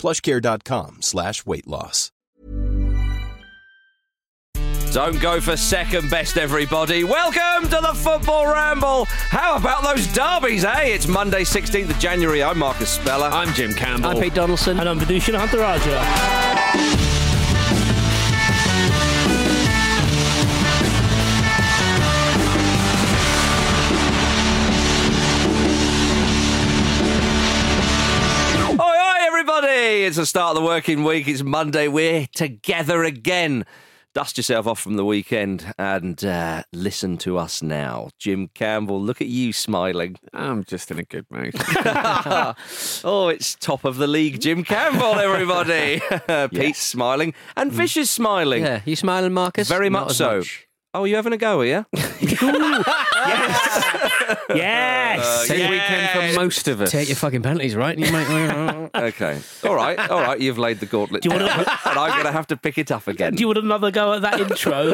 plushcare.com slash weight loss. Don't go for second best, everybody. Welcome to the Football Ramble. How about those derbies, eh? It's Monday, 16th of January. I'm Marcus Speller. I'm Jim Campbell. I'm Pete Donaldson. And I'm Vithushan Ehantharajah. Everybody! It's the start of the working week. It's Monday. We're together again. Dust yourself off from the weekend and uh, listen to us now. Jim Campbell, look at you smiling. I'm just in a good mood. oh, it's top of the league, Jim Campbell, everybody. Pete's smiling and Fish is smiling. Yeah, you smiling, Marcus? Very Not much as so. much. Oh, you having a go, are you? Yes. Take yes. weekend for most of us. Take your fucking penalties, right? You might. okay. All right. All right. You've laid the gauntlet Do you down, wanna- and I'm going to have to pick it up again. Do you want another go at that intro?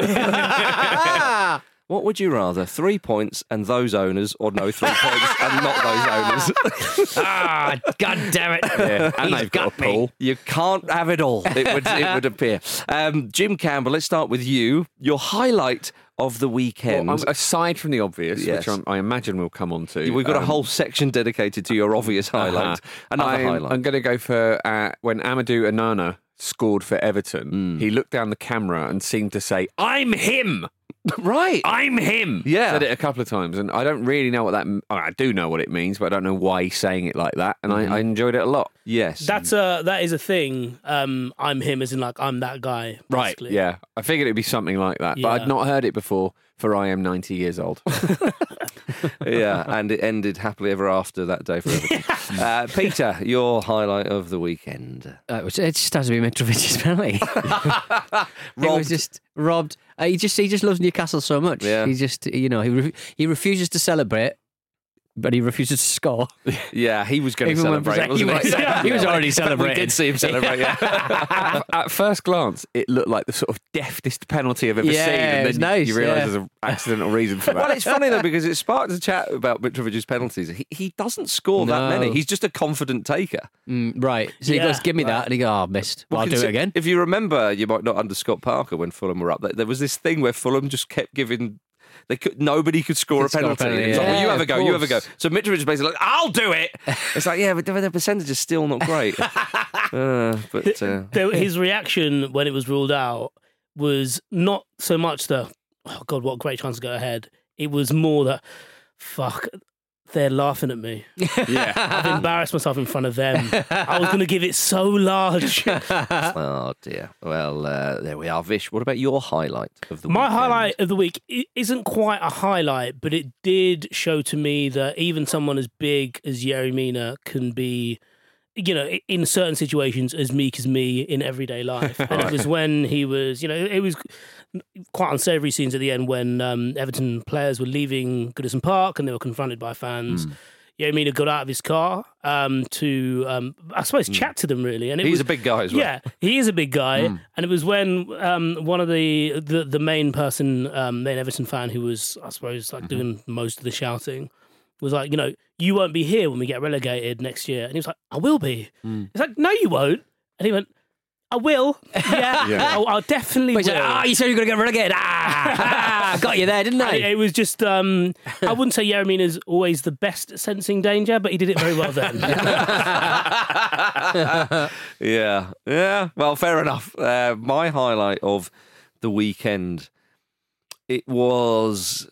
What would you rather? Three points and those owners, or no three points and not those owners? ah, god damn it! Yeah, and He's they've got, got a pool. You can't have it all. It would, it would appear. Um, Jim Campbell, let's start with you. Your highlight of the weekend. Well, I'm- aside from the obvious, Yes. which I'm, I imagine we'll come on to. We've got a um, whole section dedicated to your obvious highlight. uh-huh. Another I'm, highlight. I'm going to go for uh, when Amadou Onana scored for Everton. Mm. He looked down the camera and seemed to say, "I'm him. right. I'm him." Yeah. said it a couple of times, and I don't really know what that. I do know what it means, but I don't know why he's saying it like that. And Mm-hmm. I, I enjoyed it a lot. yes. That's a that is a thing. Um, I'm him, as in like I'm that guy. Basically. Yeah, I figured it'd be something like that, but Yeah. I'd not heard it before. For I am 90 years old. yeah, and it ended happily ever after that day for everything. uh, Peter, your highlight of the weekend. Uh, it was- it just has to be Mitrovic's penalty. it Robbed. was just robbed. Uh, he just he just loves Newcastle so much. Yeah. He just you know he re- he refuses to celebrate, but he refuses to score. Yeah, he was going to celebrate. he wasn't was- he? he was already We celebrating. did see him celebrate. Yeah. at, at first glance, it looked like the sort of deftest penalty I've ever Yeah, seen. And then nice, you realise yeah. there's an accidental reason for that. well, it's funny though because it sparked a chat about Mitrovic's penalties. He, he doesn't score that many. He's just a confident taker. Mm, right. So he goes, "Give me right. that," and he goes, "Oh, missed. Well, I'll do it again." If you remember, you might not under Scott Parker when Fulham were up. There was this thing where Fulham just kept giving. They could nobody could score Could a score a penalty. penalty, It's like, well, you Yeah, have a go. You have a go. So Mitrovic is basically like, "I'll do it." It's like, yeah, but the, the percentage is still not great. uh, but uh, There- his reaction when it was ruled out was not so much the oh god, what a great chance to go ahead. It was more that fuck. They're laughing at me. Yeah. I've embarrassed myself in front of them. I was going to give it so large. oh dear. Well, uh, there we are. Vish, what about your highlight of the week? My weekend? highlight of the week isn't quite a highlight, but it did show to me that even someone as big as Yerry Mina can be, you know, in certain situations as meek as me in everyday life. And it was when he was, you know, it was quite unsavoury scenes at the end when um, Everton players were leaving Goodison Park and they were confronted by fans. Hmm. Yerry Mina got out of his car um, to, um, I suppose, chat to them really. And it Hmm. He's was, a big guy as well. yeah, he is a big guy, Mm. and it was when um, one of the, the the main person, um, main Everton fan, who was I suppose like Mm-hmm. doing most of the shouting, was like, you know, you won't be here when we get relegated next year, and he was like, I will be. Mm. It's like, no, you won't, and he went. I will. Yeah, Yeah. I'll, I'll definitely But he's will. like, ah, you said you were going to get relegated. Ah, ah, got you there, didn't And I? it, it was just, um, I wouldn't say Yerry Mina's always the best at sensing danger, but he did it very well then. yeah, yeah. Well, fair enough. Uh, my highlight of the weekend, it was.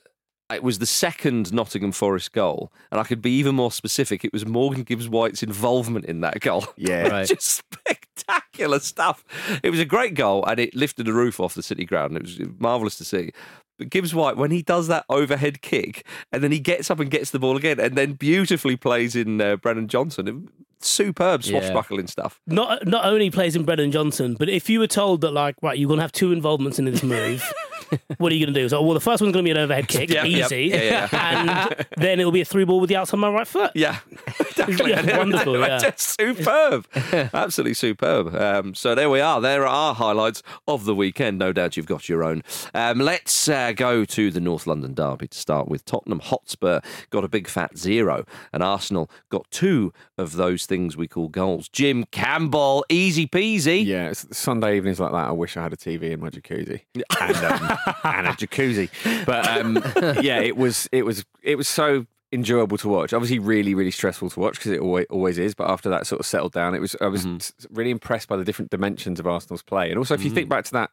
It was the second Nottingham Forest goal, and I could be even more specific. It was Morgan Gibbs White's involvement in that goal. Yeah. Right. just spectacular stuff. It was a great goal, and it lifted the roof off the City ground. It was marvelous to see. But Gibbs White, when he does that overhead kick, and then he gets up and gets the ball again, and then beautifully plays in uh, Brennan Johnson. Superb Yeah. swashbuckling stuff. not not only plays in Brendan Johnson, but if you were told that like right, you're gonna have two involvements in this move, what are you gonna do? So well, the first one's gonna be an overhead kick, Yep, yep. easy, Yeah, and then it'll be a through ball with the outside of my right foot. Yeah, exactly. Yeah, And it was wonderful, yeah. Just superb, absolutely superb. Um, so there we are. There are our highlights of the weekend. No doubt you've got your own. Um, let's uh, go to the North London derby to start with. Tottenham Hotspur got a big fat zero, and Arsenal got two of those things we call goals. Jim Campbell, easy peasy. Yeah, it's Sunday evenings like that. I wish I had a TV in my jacuzzi and, um, and a jacuzzi. But um, yeah, it was it was it was so enjoyable to watch. Obviously, really really stressful to watch because it always, always is. But after that sort of settled down, it was I was s- really impressed by the different dimensions of Arsenal's play. And also, if you think back to that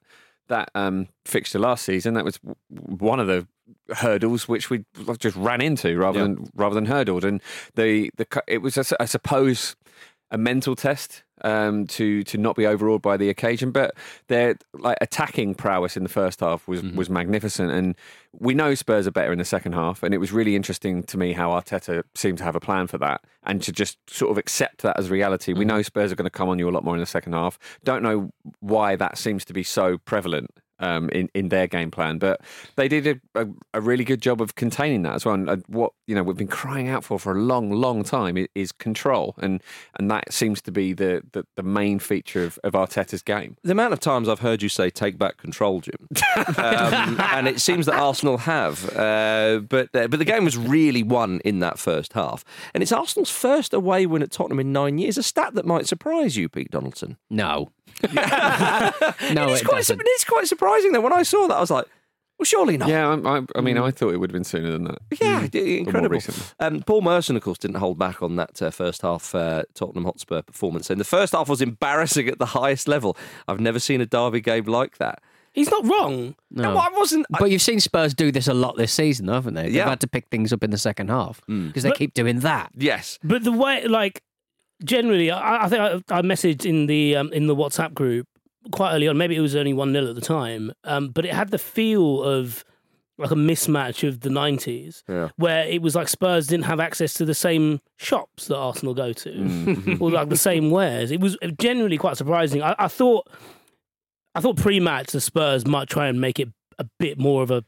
that um, fixture last season, that was one of the hurdles which we just ran into rather Yeah. than rather than hurdled. And the the it was I suppose a mental test um, to to not be overawed by the occasion. But their like attacking prowess in the first half was was magnificent, and we know Spurs are better in the second half. And it was really interesting to me how Arteta seemed to have a plan for that, and to just sort of accept that as reality. We know Spurs are going to come on you a lot more in the second half. Don't know why that seems to be so prevalent. Um, in, in their game plan, but they did a, a, a really good job of containing that as well. And uh, what you know we've been crying out for for a long, long time is, is control, and and that seems to be the the, the main feature of, of Arteta's game. The amount of times I've heard you say "take back control, Jim," um, and it seems that Arsenal have, uh, but uh, but the game was really won in that first half, and it's Arsenal's first away win at Tottenham in nine years. A stat that might surprise you, Pete Donaldson. No. no, it's it quite doesn't. it's quite surprising though. When I saw that, I was like, well, surely not. Yeah, I, I, I mean, I thought it would have been sooner than that. Yeah, d- incredible. Um, Paul Merson, of course, didn't hold back on that uh, first half uh, Tottenham Hotspur performance, and the first half was embarrassing at the highest level. I've never seen a derby game like that. He's not wrong. No, I wasn't. I- But you've seen Spurs do this a lot this season, haven't they? They've Yeah. had to pick things up in the second half because they But- keep doing that. yes. But the way, like, generally, I, I think I, I messaged in the um, in the WhatsApp group quite early on. Maybe it was only one 0 at the time, um, but it had the feel of like a mismatch of the nineties, Yeah. where it was like Spurs didn't have access to the same shops that Arsenal go to, Mm-hmm. or like the same wares. It was generally quite surprising. I, I thought, I thought pre-match the Spurs might try and make it a bit more of a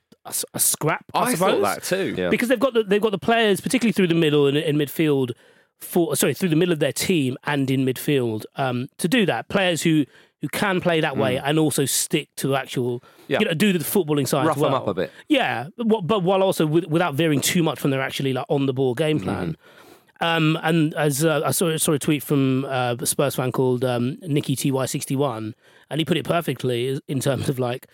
a scrap. I, I suppose thought that too. Yeah. because they've got the, they've got the players, particularly through the middle and in midfield, for sorry through the middle of their team and in midfield um, to do that. Players who who can play that way and also stick to actual, Mm. Yeah. you know, do the footballing side. Rough as well. them up a bit. Yeah, but, but while also with, without veering too much from their actually like on the ball game plan. Um, and as uh, I saw, saw a tweet from uh, a Spurs fan called um, Nicky Ty61, and he put it perfectly in terms of like,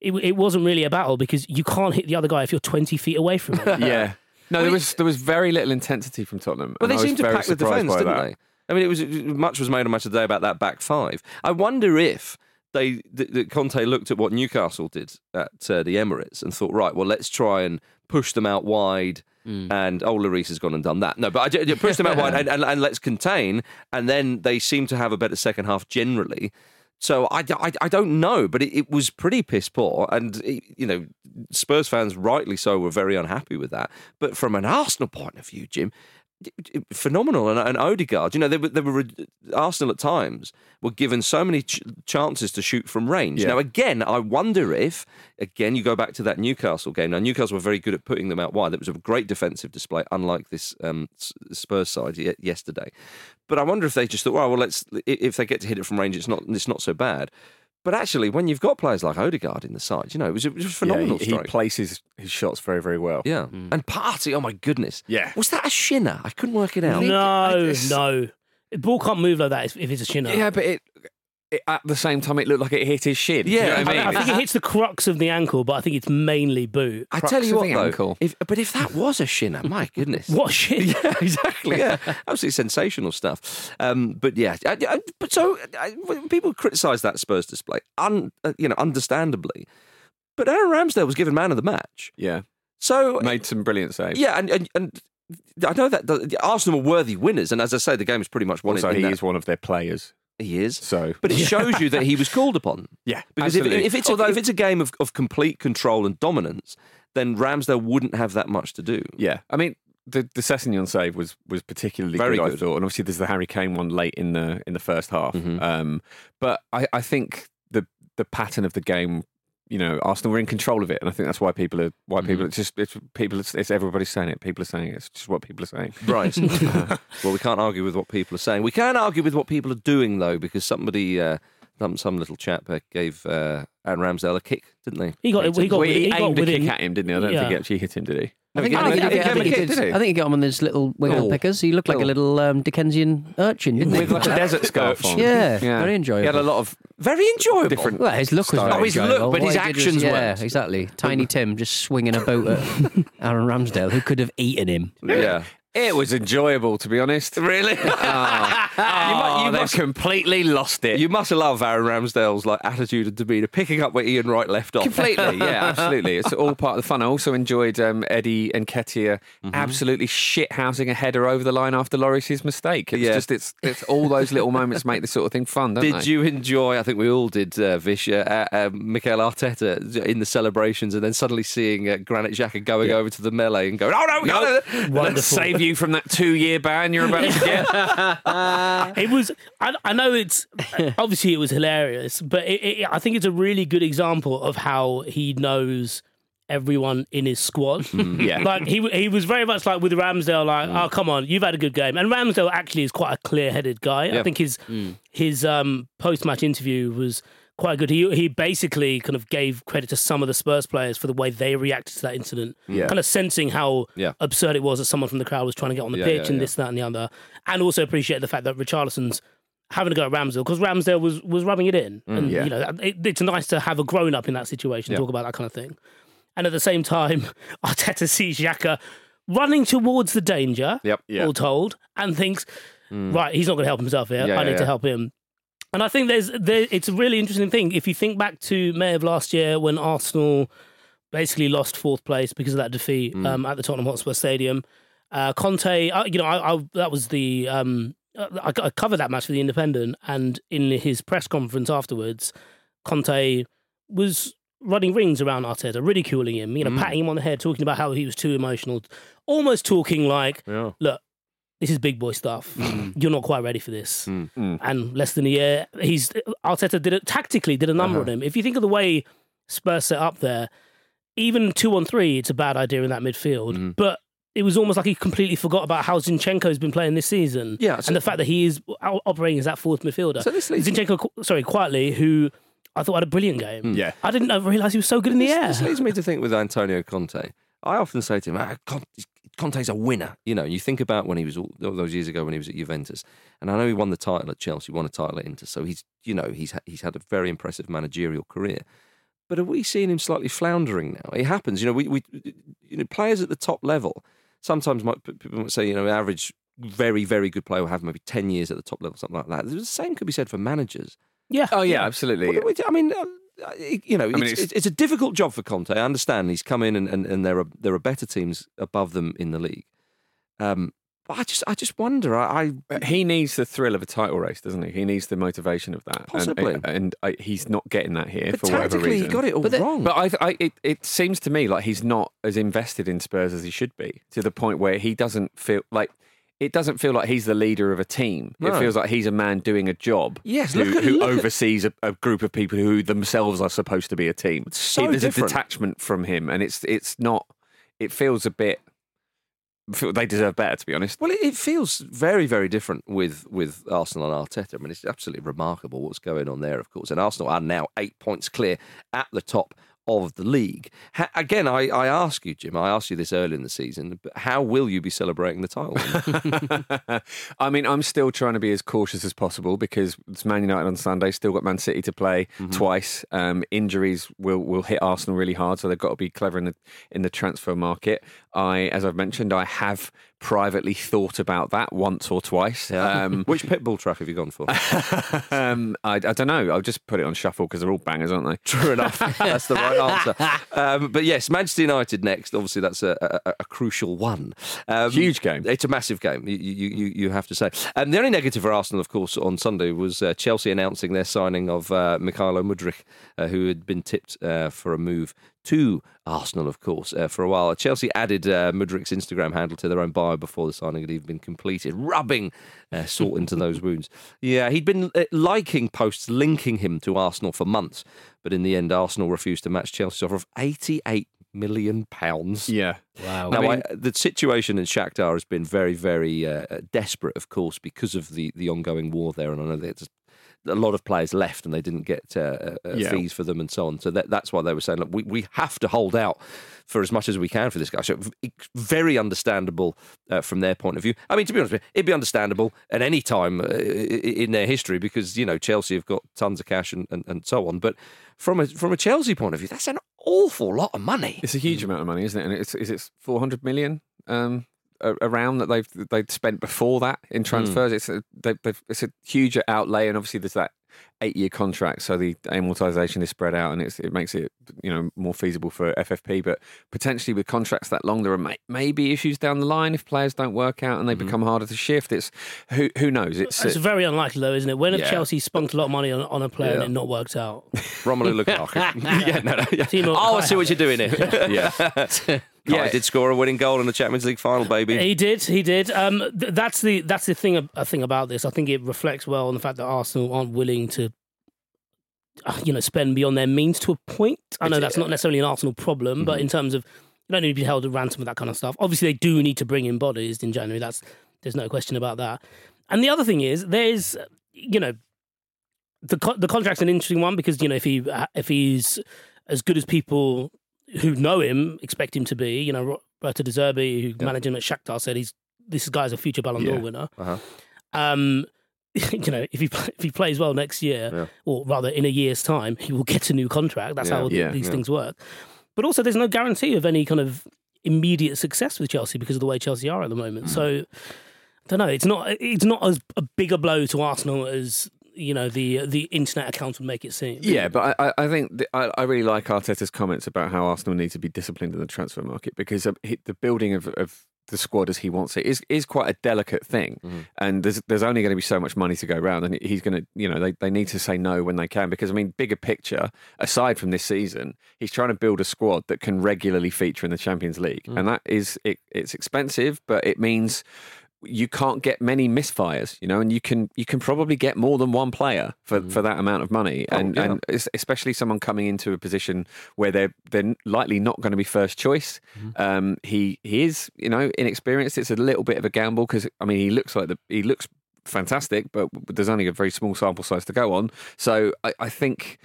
it, it wasn't really a battle because you can't hit the other guy if you're 20 feet away from him. Yeah. No, there was there was very little intensity from Tottenham. Well, they seemed to pack the defence, didn't that. they? I mean, it was much was made on match today about that back five. I wonder if they the, the Conte looked at what Newcastle did at uh, the Emirates and thought, right, well, let's try and push them out wide. And oh, Lloris has gone and done that. No, but I ju- ju- push them out wide and, and, and let's contain. And then they seem to have a better second half generally. So I I don't know, but it, it was pretty piss poor. And, it- you know, Spurs fans, rightly so, were very unhappy with that. But from an Arsenal point of view, Jim, phenomenal. And, and Odegaard, you know, they were, they were Arsenal at times were given so many ch- chances to shoot from range. Yeah. Now, again, I wonder if, again, you go back to that Newcastle game. Now, Newcastle were very good at putting them out wide. It was a great defensive display, unlike this um, Spurs side ye- yesterday. But I wonder if they just thought, well, well, let's if they get to hit it from range, it's not it's not so bad. But actually, when you've got players like Odegaard in the side, you know, it was, it was a phenomenal Yeah, he, he places his shots very, very well. yeah, mm. and Partey, oh my goodness, Yeah. was that a shinner? I couldn't work it out. No, no. The ball can't move like that if- if it's a shinner. Yeah, but it, it at the same time it looked like it hit his shin. Do you Yeah, know I mean? I, think it hits the crux of the ankle, but I think it's mainly boot. I crux tell you what, the though, ankle. if, but if that was a shinner, my goodness, What shit? Yeah, exactly. Yeah, absolutely sensational stuff. Um, but yeah, I, I- but so people criticise that Spurs display, un, uh, you know, understandably. But Aaron Ramsdale was given man of the match, yeah, so made some brilliant saves. yeah, and, and and I know that the, Arsenal were worthy winners, and as I say, the game is pretty much won. Also, he that- is one of their players. He is. So, But it shows you that he was called upon. yeah, Because if, if, it's a, if it's a game of, of complete control and dominance, then Ramsdale wouldn't have that much to do. Yeah, I mean the the Sessegnon save was was particularly Very good, I thought, and obviously there's the Harry Kane one late in the in the first half. Mhm. Um, but I, I think the the pattern of the game, you know, Arsenal were in control of it, and I think that's why people are why people it's just it's people it's, it's everybody's saying it. People are saying it. It's just what people are saying. Right. well, we can't argue with what people are saying. We can argue with what people are doing, though, because somebody, uh, some, some little chap, uh, gave uh, Aaron Ramsdale a kick, didn't they? He got he got, Well, with- he, he got a within. kick at him, didn't he? I don't think he actually hit him, did he? I think, I, he think, I, think, gave him he did. did? I think he got him on his little wiggle Little- pickers. He looked like a little um, Dickensian urchin, didn't he? With like a desert scarf on. Yeah, very enjoyable. He had a lot of Very enjoyable. different. Well, his look was style. very Oh, his look, but his What he was- actions yeah, weren't. exactly. Tiny Tim just swinging a boat at Aaron Ramsdale, who could have eaten him. Yeah. It was enjoyable, to be honest. Really? Oh, mu- you they've must- completely lost it. you must love Aaron Ramsdale's like attitude and demeanour, picking up where Ian Wright left off. Completely, yeah, absolutely. It's all part of the fun. I also enjoyed um, Eddie Nketiah Mm-hmm. absolutely shithousing a header over the line after Lloris's mistake. It's Yeah. just it's it's all those little moments make this sort of thing fun, don't Did they? you enjoy? I think we all did. Uh, Vish, uh, uh, Mikel Arteta in the celebrations, and then suddenly seeing uh, Granit Xhaka going over to the melee and going, "Oh no, we No, got it!" Let's save you from that two-year ban you're about to get. It was. I, I know it's obviously it was hilarious, but it, it, I think it's a really good example of how he knows everyone in his squad. Mm, yeah. Like he he was very much like with Ramsdale, like, mm. oh come on, you've had a good game. And Ramsdale actually is quite a clear-headed guy. I think his mm. his um, post-match interview was quite good. He he basically kind of gave credit to some of the Spurs players for the way they reacted to that incident, Yeah. kind of sensing how Yeah. absurd it was that someone from the crowd was trying to get on the Yeah, pitch and this, that, and the other, and also appreciate the fact that Richarlison's having to go at Ramsdale because Ramsdale was was rubbing it in, and yeah. you know it, it's nice to have a grown up in that situation Mm, talk about that kind of thing. And at the same time, Arteta sees Xhaka running towards the danger, Yep. All told, and thinks, right, he's not going to help himself here. Mm. Yeah, I need to help him. And I think there's there, it's a really interesting thing. If you think back to May of last year when Arsenal basically lost fourth place because of that defeat Mm. um, at the Tottenham Hotspur Stadium, uh, Conte, uh, you know, I, I, that was the um, I, I covered that match for the Independent, and in his press conference afterwards, Conte was running rings around Arteta, ridiculing him, you know, Mm. patting him on the head, talking about how he was too emotional, almost talking like, Yeah. look, this is big boy stuff. You're not quite ready for this. Mm. Mm. And less than a year, he's Arteta did it tactically, did a number Uh-huh. on him. If you think of the way Spurs set up there, even two on three, it's a bad idea in that midfield. Mhm. But it was almost like he completely forgot about how Zinchenko's been playing this season. Yeah, so- and the fact that he is operating as that fourth midfielder. So this leads- Zinchenko, sorry, quietly, who I thought had a brilliant game. Yeah. I didn't realise he was so good in the air. This leads me to think with Antonio Conte. I often say to him, ah, Conte's a winner. You know, you think about when he was all all those years ago when he was at Juventus, and I know he won the title at Chelsea, won a title at Inter, so he's you know he's he's had a very impressive managerial career. But are we seeing him slightly floundering now? It happens, you know. We, we you know players at the top level sometimes might people might say you know average very very good player will have maybe ten years at the top level, something like that. The same could be said for managers. Yeah. Oh yeah, absolutely. Well, I mean, uh, Uh, you know, mean, it's, it's- it's, it's a difficult job for Conte. I understand he's come in and, and, and there are there are better teams above them in the league. Um, but I just I just wonder. I, I uh, He needs the thrill of a title race, doesn't he? He needs the motivation of that. And- Possibly. Uh, and, and I, he's not getting that here but for whatever tactically reason. he got it all But wrong. But I, I it, it seems to me like he's not as invested in Spurs as he should be, to the point where he doesn't feel like it doesn't feel like he's the leader of a team. It feels like he's a man doing a job. Yes, who, at- who look at- oversees a, a group of people who themselves are supposed to be a team. It's so He- there's different. a detachment from him, and it's it's not. It feels a bit. They deserve better, to be honest. Well, it, it feels very, very different with with Arsenal and Arteta. I mean, it's absolutely remarkable what's going on there, of course. And Arsenal are now eight points clear at the top of the league. Ha- again, I, I ask you, Jim. I asked you this early in the season, but how will you be celebrating the title? I mean, I'm still trying to be as cautious as possible because it's Man United on Sunday. Still got Man City to play Mm-hmm. twice. Um, injuries will will hit Arsenal really hard, so they've got to be clever in the in the transfer market. I, as I've mentioned, I have privately thought about that once or twice. Um, Which pitbull track have you gone for? um, I, I don't know. I'll just put it on shuffle because they're all bangers, aren't they? True enough. That's the right answer. Um, but yes, Manchester United next. Obviously, that's a, a, a crucial one. Um, Huge game. It's a massive game. You, you, you, have to say. Um, the only negative for Arsenal, of course, on Sunday was uh, Chelsea announcing their signing of uh, Mykhailo Mudryk, uh, who had been tipped uh, for a move to Arsenal, of course, uh, for a while. Chelsea added uh, Mudryk's Instagram handle to their own bio before the signing had even been completed, rubbing uh, salt into those wounds. Yeah, he'd been uh, liking posts linking him to Arsenal for months, but in the end, Arsenal refused to match Chelsea's offer of 88 million pounds. Yeah. Wow. Now, I mean- I, the situation in Shakhtar has been very, very uh, desperate, of course, because of the, the ongoing war there. And I know there's a lot of players left and they didn't get uh, uh, Yeah. fees for them and so on. So that, that's why they were saying, look, we, we have to hold out for as much as we can for this guy. So very understandable uh, from their point of view. I mean, to be honest with you, it'd be understandable at any time uh, in their history because, you know, Chelsea have got tons of cash and, and, and so on. But from a, from a Chelsea point of view, that's an awful lot of money. It's a huge amount of money, isn't it? And it's is it 400 million um, around that they've they've spent before that in transfers. It's a, they, they've, it's a huge outlay, and obviously there's that eight year contract, so the amortization is spread out, and it's, it makes it you know more feasible for FFP. But potentially with contracts that long, there are may, maybe issues down the line if players don't work out and they become harder to shift. It's who who knows? It's It's uh, very unlikely, though, isn't it? When have Chelsea spunked a lot of money on, on a player and it not worked out? Romelu Lukaku. yeah, no, no, yeah. Timo Oh, I Kai see what you're doing here. yeah. Yeah, Yeah. Did score a winning goal in the Champions League final, baby. He did, he did. Um, th- that's the that's the thing. I think about this. I think it reflects well on the fact that Arsenal aren't willing to, uh, you know, spend beyond their means to a point. I know that's not necessarily an Arsenal problem, but in terms of you don't need to be held at ransom with that kind of stuff. Obviously, they do need to bring in bodies in January. That's there's no question about that. And the other thing is, there's you know, the co- the contract's an interesting one because you know if he if he's as good as people who know him expect him to be, you know, Roberto De Zerbi, who managed him at Shakhtar, said he's this guy's a future Ballon d'Or Yeah. winner. Uh-huh. Um, you know, if he if he plays well next year, Yeah. or rather in a year's time, he will get a new contract. That's Yeah. how Yeah. these Yeah. things work. But also, there's no guarantee of any kind of immediate success with Chelsea because of the way Chelsea are at the moment. Mm. So, I don't know. It's not it's not as a bigger blow to Arsenal as you know the the internet accounts would make it seem. Yeah, but I, I- I think the, I, I really like Arteta's comments about how Arsenal need to be disciplined in the transfer market because um, the building of, of the squad as he wants it is is quite a delicate thing, and there's there's only going to be so much money to go around, and he's going to you know they, they need to say no when they can because I mean bigger picture aside from this season, he's trying to build a squad that can regularly feature in the Champions League, and that is it, it's expensive, but it means you can't get many misfires, you know, and you can you can probably get more than one player for, for that amount of money, and yeah. and especially someone coming into a position where they're they're likely not going to be first choice. Um, he he is you know inexperienced. It's a little bit of a gamble because I mean he looks like the he looks fantastic, but there's only a very small sample size to go on. So I, I think.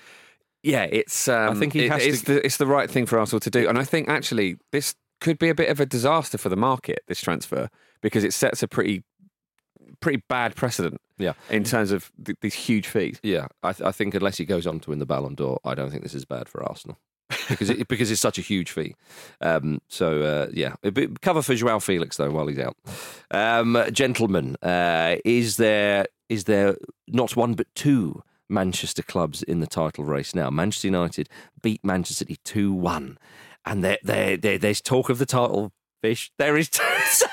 Yeah, it's. Um, think he it- has it's to- the it's the right thing for Arsenal to do, and I think actually this could be a bit of a disaster for the market. This transfer because it sets a pretty pretty bad precedent. Yeah. in terms of th- these huge fees. Yeah, I, th- I think unless he goes on to win the Ballon d'Or, I don't think this is bad for Arsenal because it, because it's such a huge fee. Um, so uh, yeah, cover for Joao Felix though while he's out. Um, gentlemen, uh, is there is there not one but two Manchester clubs in the title race now. Manchester United beat Manchester City 2 1. And there, there, there, there's talk of the title, Fish. There is.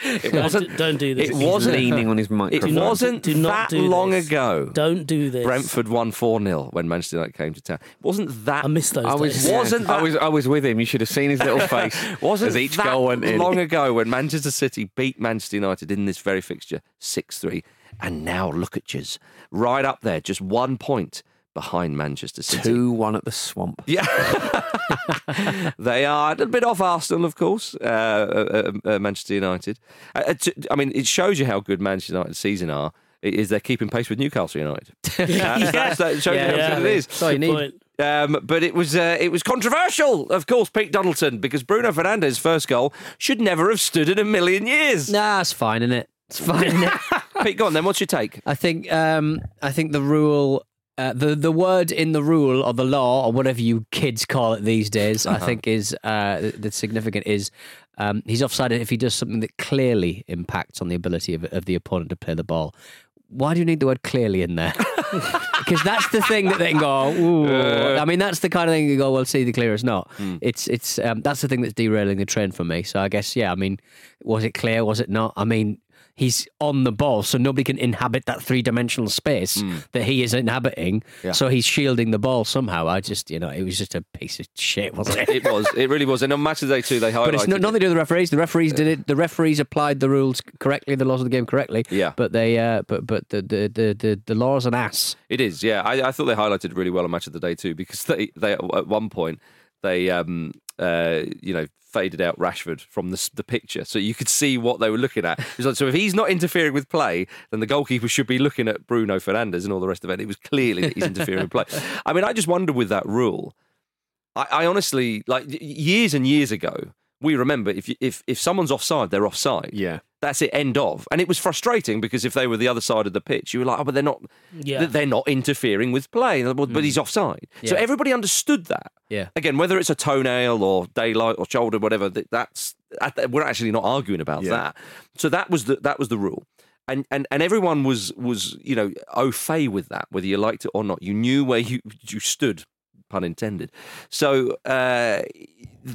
it wasn't. Don't, don't do this. It wasn't. leaning on his mic. It microphone. wasn't do not that do long this. ago. Don't do this. Brentford won 4 0 when Manchester United came to town. It wasn't that. I missed those I was, days. Wasn't I that- was I was with him. You should have seen his little face Wasn't as each that goal went in. long ago when Manchester City beat Manchester United in this very fixture 6 3. And now look at yous. Right up there, just one point behind Manchester City. Two one at the swamp. Yeah. they are a little bit off Arsenal, of course, uh, uh, uh, Manchester United. Uh, uh, t- I mean, it shows you how good Manchester United season are. Is they're keeping pace with Newcastle United? That's- that's- that shows you how Yeah, good it is. That's all you need. point. Um, but it was uh, it was controversial, of course, Pete Donaldson, because Bruno Fernandes's first goal should never have stood in a million years. Nah, it's fine, isn't it? It's fine. innit? Pete, go on then. What's your take? I think um, I think the rule, uh, the the word in the rule or the law or whatever you kids call it these days, I think is uh, that's significant is um, he's offside if he does something that clearly impacts on the ability of, of the opponent to play the ball. Why do you need the word clearly in there? Because that's the thing that they can go. Ooh. I mean, that's the kind of thing you go. Well, see the clear is not. It's it's um, that's the thing that's derailing the train for me. So I guess yeah. I mean, was it clear? Was it not? I mean, he's on the ball, so nobody can inhabit that three dimensional space that he is inhabiting. Yeah. So he's shielding the ball somehow. I just, you know, it was just a piece of shit, wasn't it? It was. It really was. And on match of the day two, they highlighted. But it's not, nothing to do with the referees. The referees did it. The referees applied the rules correctly, the laws of the game correctly. Yeah. But they, uh, but but the the the the, the law's an ass. It is, yeah. I, I thought they highlighted really well on Match of the Day too, because they, they at one point they um uh you know faded out Rashford from the the picture, so you could see what they were looking at. It was like, so if he's not interfering with play, then the goalkeeper should be looking at Bruno Fernandes and all the rest of it. It was clearly that he's interfering with play. I mean, I just wonder with that rule. I, I honestly like years and years ago. We remember if you, if if someone's offside, they're offside. Yeah. That's it. End of. And it was frustrating because if they were the other side of the pitch, you were like, oh, but they're not. Yeah. th- They're not interfering with play. Well, But he's mm. offside. So everybody understood that. Yeah. Again, whether it's a toenail or daylight or shoulder, whatever, that- that's that- we're actually not arguing about Yeah. that. So that was the that was the rule. And, and and everyone was was you know au fait with that, whether you liked it or not. You knew where you you stood, pun intended. So uh,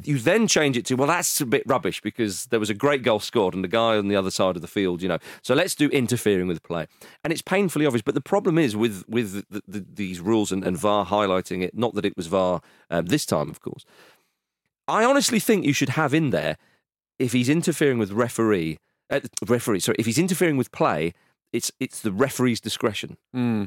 you then change it to well, that's a bit rubbish because there was a great goal scored and the guy on the other side of the field, you know. So let's do interfering with play, and it's painfully obvious. But the problem is with with the, the, these rules and, and VAR highlighting it. Not that it was VAR uh, this time, of course. I honestly think you should have in there if he's interfering with referee, uh, referee. Sorry, if he's interfering with play, it's it's the referee's discretion.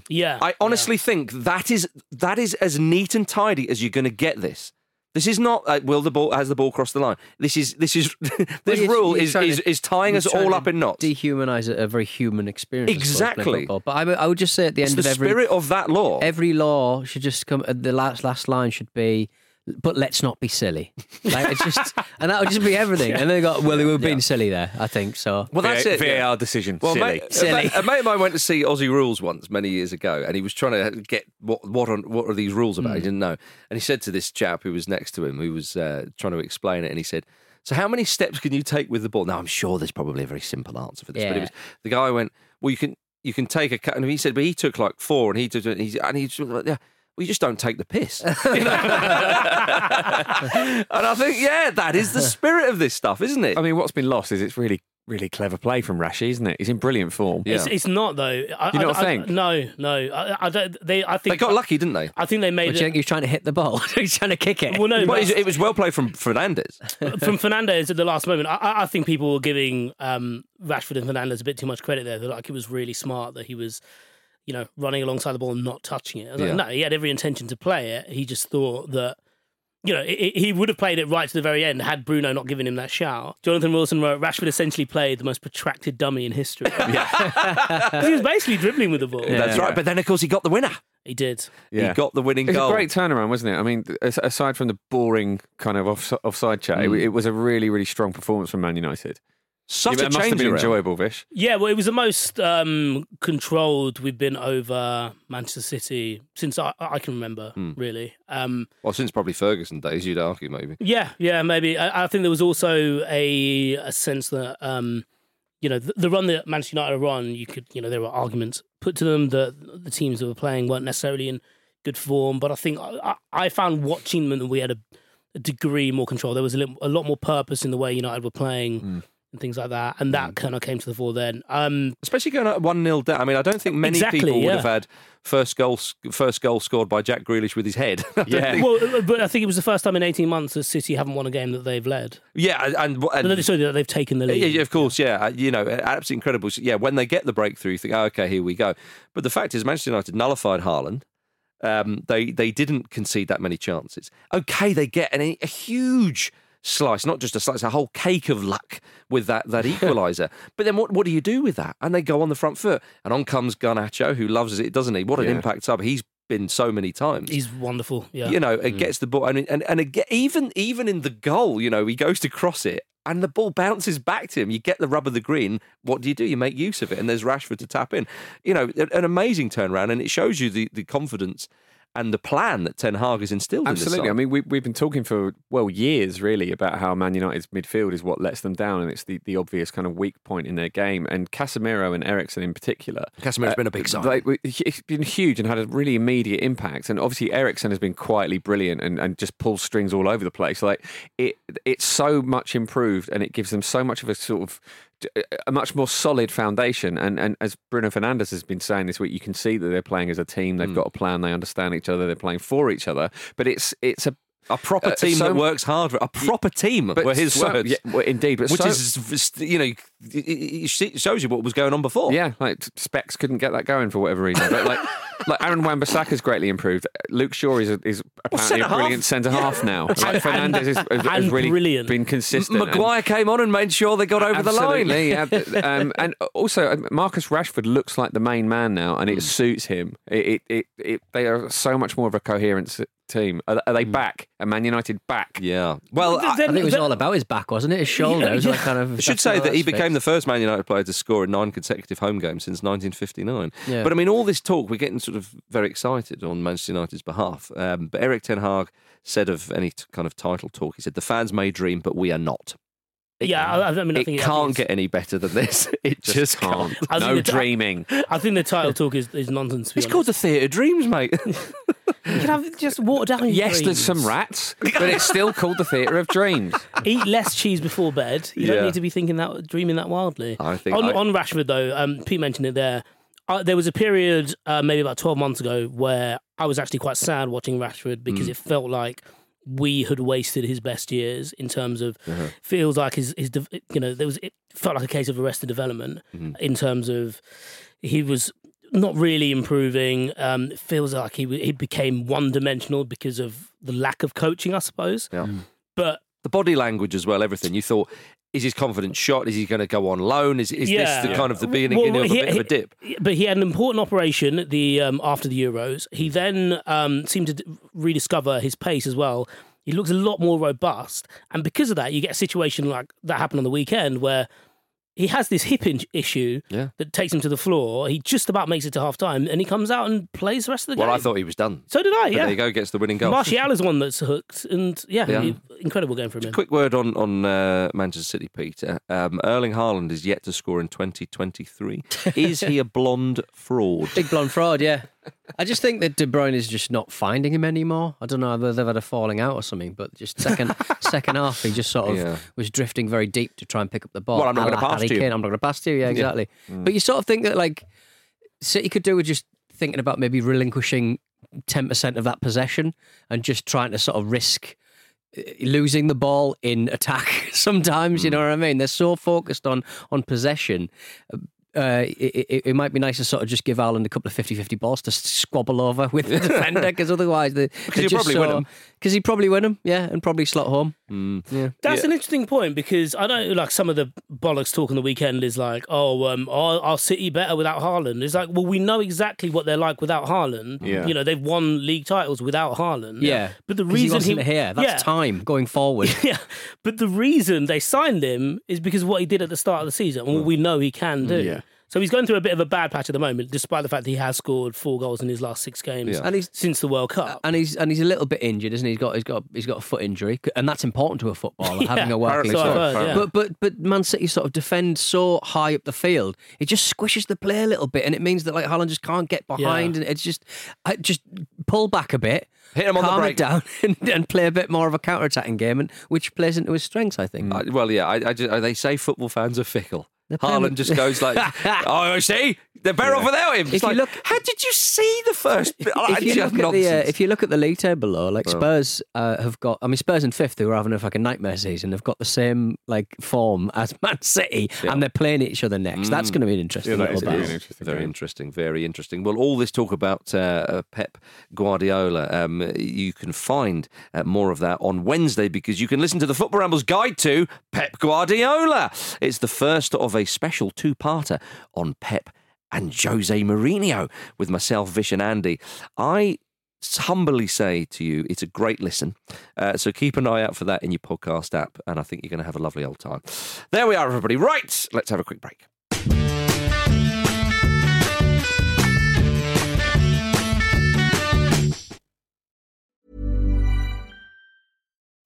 Yeah. I honestly think that is that is as neat and tidy as you're going to get this. This is not uh, will the ball has the ball crossed the line. This is this is this you're- rule is, is to- is tying us all up in knots. Dehumanize a, a very human experience. I suppose, Exactly. football. But I, would- I would just say at the it's end the of every spirit of that law. every law should just come. uh, The last last line should be. But let's not be silly. Like it's just, and that would just be everything. And they got well, they were being silly there. I think so. well, that's VAR it. yeah. Decision. Well, Silly. Mate, Silly. A, mate, a mate of mine went to see Aussie Rules once many years ago, and he was trying to get what what are, what are these rules about? He didn't know, and he said to this chap who was next to him, who was uh, trying to explain it, and he said, "So how many steps can you take with the ball?" Now I'm sure there's probably a very simple answer for this, but it was the guy went, "Well, you can you can take a cut," and he said, "But he took like four, and he took and he and he just, went, yeah." Well, you just don't take the piss. You know? and I think, yeah, that is the spirit of this stuff, isn't it? I mean, what's been lost is it's really, really clever play from Rashi, isn't it? He's in brilliant form. Yeah. It's, it's not though. I, You I- don't I- think? No, no. I, I don't. They. I think they got lucky, didn't they? I think they made do it. he was trying to hit the ball? He's trying to kick it. Well, no, but- it was well played from Fernandes. from Fernandes at the last moment, I- I, I think people were giving um, Rashford and Fernandes a bit too much credit there. They're like it was really smart that he was, you know, running alongside the ball and not touching it. I was like, no, he had every intention to play it. He just thought that, you know, he he would have played it right to the very end had Bruno not given him that shout. Jonathan Wilson wrote, Rashford essentially played the most protracted dummy in history. Yeah. he was basically dribbling with the ball. That's right. But then, of course, he got the winner. He did. Yeah. He got the winning It's goal. a great turnaround, wasn't it? I mean, aside from the boring kind of off, offside chat, it, mm. it was a really, really strong performance from Man United. Such it a must have change been around. enjoyable, Vish. Yeah, well, it was the most um, controlled we've been over Manchester City since I, I can remember, really. Um, Well, since probably Ferguson days, you'd argue maybe. yeah, yeah, maybe. I, I think there was also a, a sense that, um, you know, the, the run that Manchester United are on, you could, you know, there were arguments put to them that the teams that were playing weren't necessarily in good form. But I think I, I found watching them that we had a, a degree more control. There was a, little, a lot more purpose in the way United were playing. Mm. And things like that, and that kind of came to the fore then. Um, Especially going at one 0 down. I mean, I don't think many Exactly, people would yeah. have had first goal first goal scored by Jack Grealish with his head. Yeah. think- well, but I think it was the first time in 18 months that City haven't won a game that they've led. yeah, and, and, no, sorry, that they've taken the lead. yeah, of course, yeah. Uh, You know, absolutely incredible. So, Yeah, when they get the breakthrough, you think, oh, okay, here we go. But the fact is, Manchester United nullified Haaland. Um, they they didn't concede that many chances. Okay, they get an, a huge slice, not just a slice, a whole cake of luck with that that equaliser. but then what what do you do with that? And they go on the front foot, and on comes Garnacho, who loves it, doesn't he? What an Yeah. impact sub he's been so many times. He's wonderful. Yeah. You know, it mm. gets the ball, and and and again, even even in the goal, you know, he goes to cross it, and the ball bounces back to him. You get the rub of the green. What do you do? You make use of it, and there's Rashford to tap in. You know, an amazing turnaround, and it shows you the the confidence and the plan that Ten Hag has instilled. Absolutely. I In this side. mean, we, we've been talking for, well, years really about how Man United's midfield is what lets them down and it's the, the obvious kind of weak point in their game. And Casemiro and Eriksen in particular. Casemiro's been a big uh, sign. Like, it's been huge and had a really immediate impact. And obviously, Eriksen has been quietly brilliant and, and just pulls strings all over the place. Like, it it's so much improved and it gives them so much of a sort of a much more solid foundation. And and as Bruno Fernandes has been saying this week, you can see that they're playing as a team. They've got a plan. They understand each other. They're playing for each other. But it's it's a a proper uh, team so- that works hard. A proper team but were his so- words. yeah, well, indeed, but which so- is, you know, it- it it shows you what was going on before. Yeah, like Specs couldn't get that going for whatever reason. But like, like Aaron Wan-Bissaka's greatly improved. Luke Shaw is, is apparently a centre-half. brilliant centre half now. Like And- Fernandes has, has, has really brilliant. been consistent. and- Maguire came on and made sure they got over the line. Absolutely, yeah. um, and also, uh, Marcus Rashford looks like the main man now, and it suits him. It, it, it, it, they are so much more of a coherent team. Are, are they back? Are Man United back? Yeah. Well, I, I think it was all about his back, wasn't it? His shoulder. It was like kind of. I should say that he that's became the first Man United player to score in nine consecutive home games since 1959. Yeah. But I mean, all this talk, we're getting sort of very excited on Manchester United's behalf. Um, but Erik Ten Hag said of any t- kind of title talk, he said, "The fans may dream, but we are not." It, Yeah, I, I mean, I it think I think can't get any better than this. It just, can't. I think No the dreaming. I think the title talk is, is nonsense. To be It's called the Theatre of Dreams, mate. You can have just water down. your Yes, there's some rats, but it's still called the Theatre of Dreams. Eat less cheese before bed. You Yeah. don't need to be thinking that, dreaming that wildly. I think on, I- on Rashford though, um, Pete mentioned it there. Uh, there was a period, uh, maybe about twelve months ago, where I was actually quite sad watching Rashford because Mm. it felt like we had wasted his best years in terms of Uh-huh. feels like his his you know there was it felt like a case of arrested development Mm-hmm. in terms of he was not really improving. Um, it feels like he he became one dimensional because of the lack of coaching, I suppose. Yeah. But the body language as well, everything. You thought, is his confidence shot? Is he going to go on loan? Is, is Yeah. this the kind of the beginning Well, of a he- bit of a dip? But he had an important operation the um, after the Euros. He then um, seemed to d- rediscover his pace as well. He looks a lot more robust, and because of that, you get a situation like that happened on the weekend where he has this hip issue Yeah. that takes him to the floor. He just about makes it to half time, and he comes out and plays the rest of the Well, game. Well, I thought he was done. so did I. But Yeah, there you go, gets the winning goal. Martial is one that's hooked, and yeah, Yeah. he- incredible game from him. Quick word on on uh, Manchester City, Peter. Um, Erling Haaland is yet to score in 2023. Is he a blonde fraud? Big blonde fraud, yeah. I just think that De Bruyne is just not finding him anymore. I don't know whether they've had a falling out or something, but just second second half, he just sort of Yeah. was drifting very deep to try and pick up the ball. Well, I'm not gonna pass Harry to you. Kane. I'm not going to pass to you. Yeah, exactly. Mm. But you sort of think that like City could do with just thinking about maybe relinquishing ten percent of that possession and just trying to sort of risk Uh, losing the ball in attack sometimes you hmm. know what i mean? They're so focused on on possession. Uh, uh it, it, it might be nice to sort of just give Haaland a couple of 50-50 balls to squabble over with the defender because otherwise they, Because probably win 'em. Because he'd probably win them yeah and probably slot home Mm. yeah That's an interesting point because I know, like some of the bollocks talk on the weekend is like, oh, um, our, our City better without Haaland. It's like, well, we know exactly what they're like without Haaland. Yeah. You know, they've won league titles without Haaland. yeah but the 'Cause he reason wasn't here that's yeah. time going forward Yeah, but the reason they signed him is because of what he did at the start of the season, and what we know he can do. Yeah. So he's going through a bit of a bad patch at the moment, despite the fact that he has scored four goals in his last six games Yeah. And he's- since the World Cup. and he's and he's a little bit injured, isn't he? He's got he's got he's got a foot injury, and that's important to a footballer Yeah, having a working so foot. yeah. But but but Man City sort of defend so high up the field, it just squishes the play a little bit, and it means that like Haaland just can't get behind, Yeah. and it's just I just pull back a bit, Hit him on the calm break. it down, and, and play a bit more of a counter attacking game, and which plays into his strengths, I think. Uh, well, yeah, I, I just, they say football fans are fickle. They're Haaland just goes like, "Oh, see, they're better off without him." It's If you look- how did you see the first? if you look at the uh, nonsense. if you look at the league table though, like Spurs uh, have got, I mean Spurs in fifth who are having a fucking nightmare season have got the same like form as Man City, and they're playing each other next. That's going to be an interesting Yeah, that little is gonna be battle. interesting Very game. interesting, very interesting. Well, all this talk about uh, uh, Pep Guardiola, um, you can find uh, more of that on Wednesday because you can listen to the Football Rambles Guide to Pep Guardiola. It's the first of a special two-parter on Pep and Jose Mourinho with myself, Vish, and Andy. I humbly say to you, it's a great listen. Uh, so keep an eye out for that in your podcast app, and I think you're going to have a lovely old time. There we are, everybody. Right, let's have a quick break.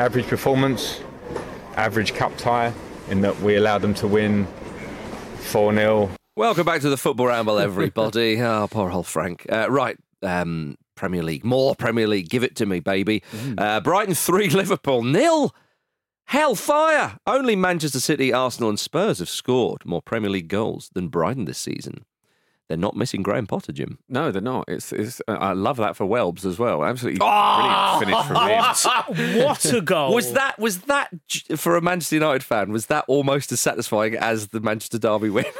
Average performance, average cup tie, in that we allowed them to win 4 0. Welcome back to the Football Ramble, everybody. oh, poor old Frank. Uh, right, um, Premier League. More Premier League. Give it to me, baby. Uh, Brighton 3, Liverpool nil. Hellfire! Only Manchester City, Arsenal, and Spurs have scored more Premier League goals than Brighton this season. They're not missing Graham Potter, Jim. No, they're not. It's, it's uh, I love that for Welbs as well. Absolutely Oh! brilliant finish from him. what a goal! Was that was that for a Manchester United fan? Was that almost as satisfying as the Manchester Derby win?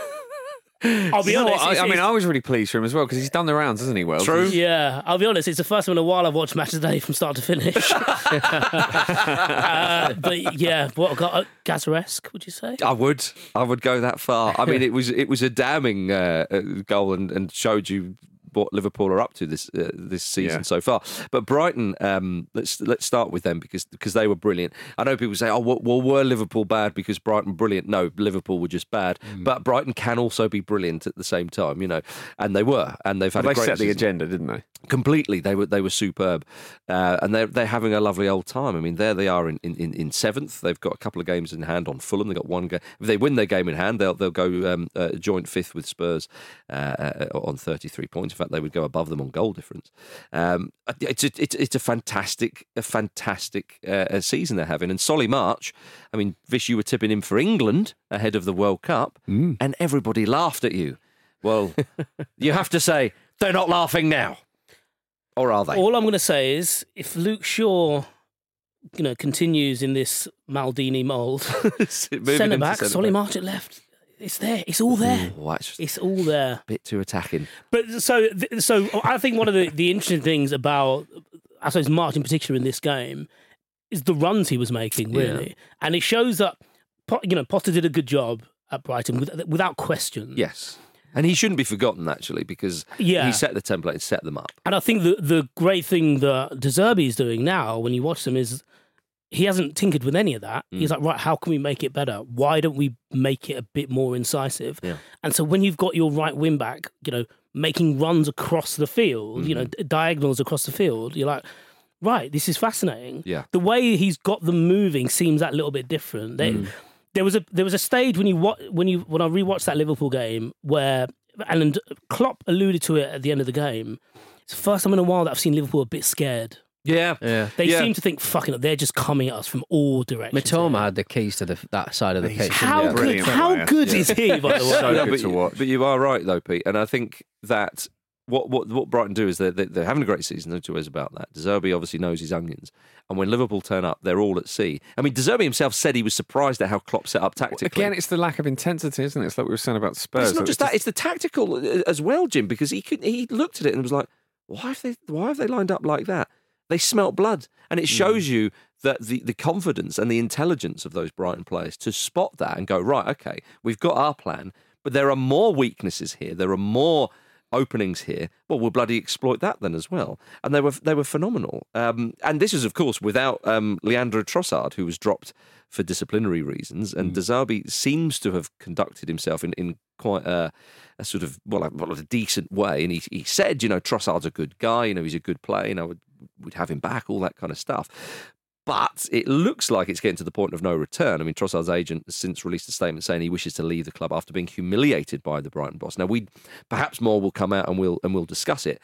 I'll be honest. I, I mean, I was really pleased for him as well because he's done the rounds, hasn't he? Well, True. Yeah, I'll be honest. It's the first time in a while I've watched Match of the Day from start to finish. uh, but yeah, what got uh, Gazaresque? Would you say? I would, I would go that far. I mean, it was it was a damning uh, uh, goal and, and showed you what Liverpool are up to this uh, this season Yeah. so far. But Brighton, um, let's let's start with them because because they were brilliant. I know people say, oh, well, were Liverpool bad because Brighton brilliant? No, Liverpool were just bad. Mm. But Brighton can also be brilliant at the same time, you know, and they were, and they've had Well, a they great set the season. agenda, didn't they? Completely, they were they were superb, uh, and they're they're having a lovely old time. I mean, there they are in, in, in, in seventh. They've got a couple of games in hand on Fulham. They've got one game. If they win their game in hand, they'll they'll go um, uh, joint fifth with Spurs uh, uh, on thirty three points. Fact, they would go above them on goal difference. Um, it's a, it's it's a fantastic a fantastic uh, season they're having. And Solly March, I mean, Vish, you were tipping him for England ahead of the World Cup, and everybody laughed at you. Well, you have to say they're not laughing now. Or are they? All I'm going to say is, if Luke Shaw, you know, continues in this Maldini mould, centre back, Solly. March at left, it's there. It's all there. Mm, Ooh, that's just It's all there. a bit too attacking. But so, so I think one of the, the interesting things about, I suppose, March in particular in this game is the runs he was making, really, and it shows that, you know, Potter did a good job at Brighton with, without question. Yes. And he shouldn't be forgotten, actually, because Yeah. he set the template and set them up. And I think the the great thing that De Zerbi is doing now, when you watch them, is he hasn't tinkered with any of that. Mm. He's like, right, how can we make it better? Why don't we make it a bit more incisive? Yeah. And so when you've got your right wing back, you know, making runs across the field, you know, Mm-hmm. diagonals across the field, you're like, right, this is fascinating. Yeah. The way he's got them moving seems that little bit different. They, Mm. There was a there was a stage when you when you when I rewatched that Liverpool game where and Klopp alluded to it at the end of the game. It's the first time in a while that I've seen Liverpool a bit scared. Yeah. Yeah. They Yeah. seem to think, fucking, they're just coming at us from all directions. Mitoma had the keys to the, that side of the pitch. How didn't good? How player. good Yeah. is he? By the way, So No, good but, to watch. but you are right, though, Pete. And I think that what what, what Brighton do is they're, they're they're having a great season. No two ways about that. De Zerbi obviously knows his onions. And when Liverpool turn up, they're all at sea. I mean, De Zerbi himself said he was surprised at how Klopp set up tactically. Again, it's the lack of intensity, isn't it? It's like we were saying about But Spurs. it's not just that; it's the tactical uh, as well, Jim. Because he could, he looked at it and was like, "Why have they? Why have they lined up like that? They smelt blood." And it shows you that the the confidence and the intelligence of those Brighton players to spot that and go, "Right, okay, we've got our plan, but there are more weaknesses here. There are more." Openings here. Well, we'll bloody exploit that then as well. And they were they were phenomenal. Um, and this is, of course, without um, Leandro Trossard, who was dropped for disciplinary reasons. De Zerbi seems to have conducted himself in, in quite a, a sort of well, a, well, a decent way. And he, he said, you know, Trossard's a good guy. You know, he's a good player. You know, would have him back, all that kind of stuff. But it looks like it's getting to the point of no return. I mean, Trossard's agent has since released a statement saying he wishes to leave the club after being humiliated by the Brighton boss. Now, we perhaps more will come out and we'll and we'll discuss it.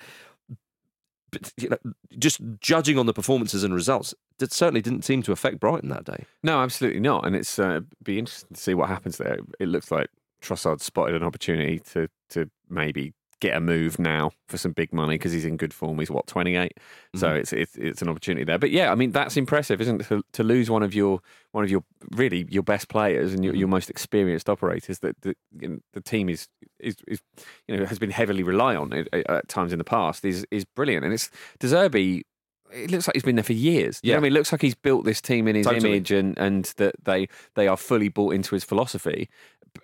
But you know, just judging on the performances and results, it certainly didn't seem to affect Brighton that day. No, absolutely not. And it's uh, be interesting to see what happens there. It looks like Trossard spotted an opportunity to to maybe get a move now for some big money because he's in good form. He's what twenty so mm-hmm. it's, it's it's an opportunity there. But yeah, I mean that's impressive, isn't it? To, to lose one of your one of your really your best players and your, mm-hmm. your most experienced operators that the, you know, the team is, is is you know has been heavily reliant on at, at times in the past is is brilliant. And it's De Zerbi it looks like he's been there for years. You know Yeah. I mean, it looks like he's built this team in his Totally. image and, and that they they are fully bought into his philosophy,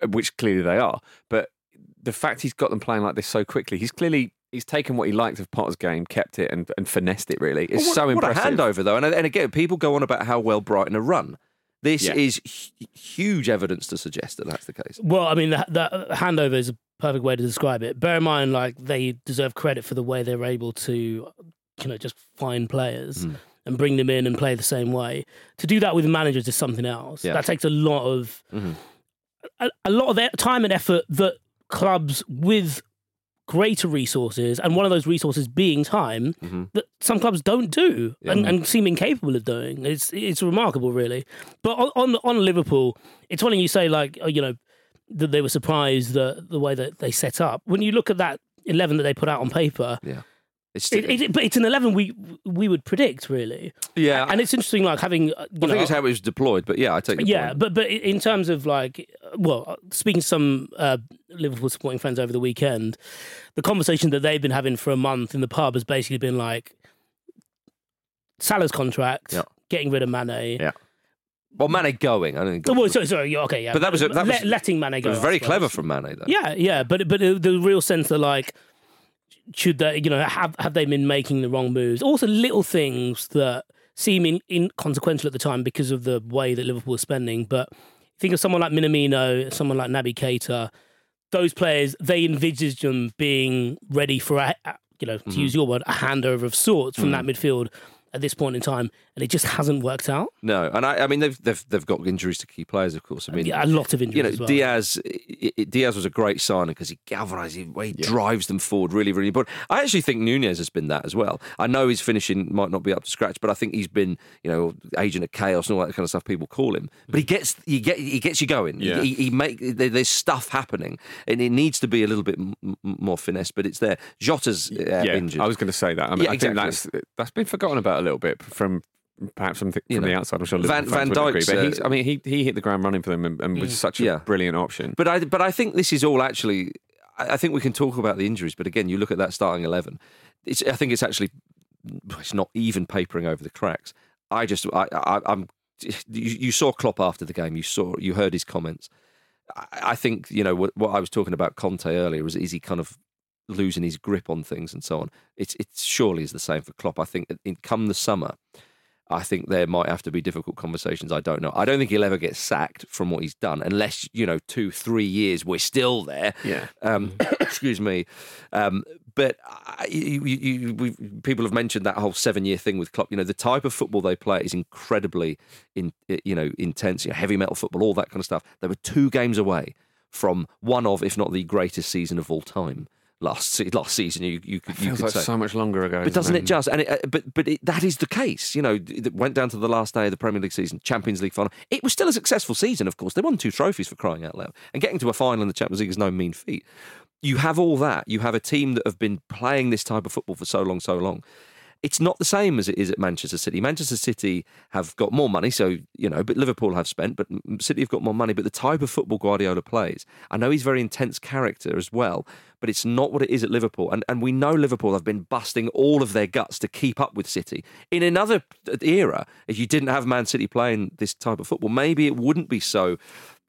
which clearly they are. But the fact he's got them playing like this so quickly, he's clearly he's taken what he liked of Potter's game, kept it, and, and finessed it. Really, it's Well, what, so what impressive. a handover, though. And, and again, people go on about how well Brighton are run. This Yeah. is hu- huge evidence to suggest that that's the case. Well, I mean, that, that handover is a perfect way to describe it. Bear in mind, like they deserve credit for the way they're able to, you know, just find players Hmm. and bring them in and play the same way. To do that with managers is something else. Yeah. That takes a lot of Mhm. a, a lot of e- time and effort that clubs with greater resources, and one of those resources being time, Mhm. that some clubs don't do Yeah. and, and seem incapable of doing. It's it's remarkable, really. But on on, on Liverpool, it's funny you say like oh, you know that they were surprised that the way that they set up. When you look at that eleven that they put out on paper, Yeah. It's, it, it, but it's an eleven we we would predict really. yeah. And it's interesting, like having uh, I know, think it's how it was deployed, but yeah, I take yeah, point. but but in terms of like, well, speaking to some uh, Liverpool supporting friends over the weekend, the conversation that they've been having for a month in the pub has basically been like Salah's contract, Yeah. getting rid of Mane. Yeah. Well, Mane going. I don't Oh, think. well, sorry, sorry, okay, yeah, But that was a- that was- Let- letting Mane it go. was very clever from Mane, though. Yeah, yeah, but but the, the real sense that like should they, you know, have have they been making the wrong moves? Also, little things that seem in, inconsequential at the time because of the way that Liverpool was spending. But think of someone like Minamino, someone like Naby Keita. Those players, they envisaged them being ready for a, you know, to Mm-hmm. use your word, a handover of sorts from Mm. that midfield at this point in time, and it just hasn't worked out. No, and I, I mean they've they've they've got injuries to key players, of course. I mean, Yeah, a lot of injuries You know, as well. Diaz i- i- Diaz was a great signing because he galvanised, he, he drives them forward really, really. But I actually think Nunez has been that as well. I know his finishing might not be up to scratch, but I think he's been you know agent of chaos and all that kind of stuff people call him. But he gets you get he gets you going. Yeah. He, he make there's stuff happening, and it needs to be a little bit m- m- more finesse. But it's there. Jota's uh, yeah, injured. I was going to say that. I mean, Yeah, I think exactly. that's that's been forgotten about a little bit from perhaps from, the, You know, the outside. I'm sure Van- Van Dijk's, but he's, I mean, he he hit the ground running for them and, and was mm. such a Yeah. brilliant option. But I, but I think this is all actually. I I think we can talk about the injuries, but again, you look at that starting eleven. It's, I think it's actually it's not even papering over the cracks. I just, I, I, I'm. You, you saw Klopp after the game. You saw, you heard his comments. I, I think you know what, what I was talking about Conte earlier was is he kind of losing his grip on things and so on. It's it surely is the same for Klopp. I think in come the summer, I think there might have to be difficult conversations. I don't know. I don't think he'll ever get sacked from what he's done, unless you know, two, three years we're still there. Yeah. Um, excuse me. Um, but I, you, you, people have mentioned that whole seven-year thing with Klopp. You know, the type of football they play is incredibly, in you know, intense. You know, heavy metal football, all that kind of stuff. They were two games away from one of, if not the greatest season of all time. Last last season, you you could you Feels could like say so much longer ago. but doesn't it just? And it, uh, but but it, that is the case. You know, it went down to the last day of the Premier League season, Champions League final. It was still a successful season, of course. They won two trophies for crying out loud, and getting to a final in the Champions League is no mean feat. You have all that. You have a team that have been playing this type of football for so long, so long. It's not the same as it is at Manchester City. Manchester City have got more money, so you know, but Liverpool have spent, but City have got more money. But the type of football Guardiola plays, I know he's very intense character as well, but it's not what it is at Liverpool. And and we know Liverpool have been busting all of their guts to keep up with City. In another era, if you didn't have Man City playing this type of football, maybe it wouldn't be so.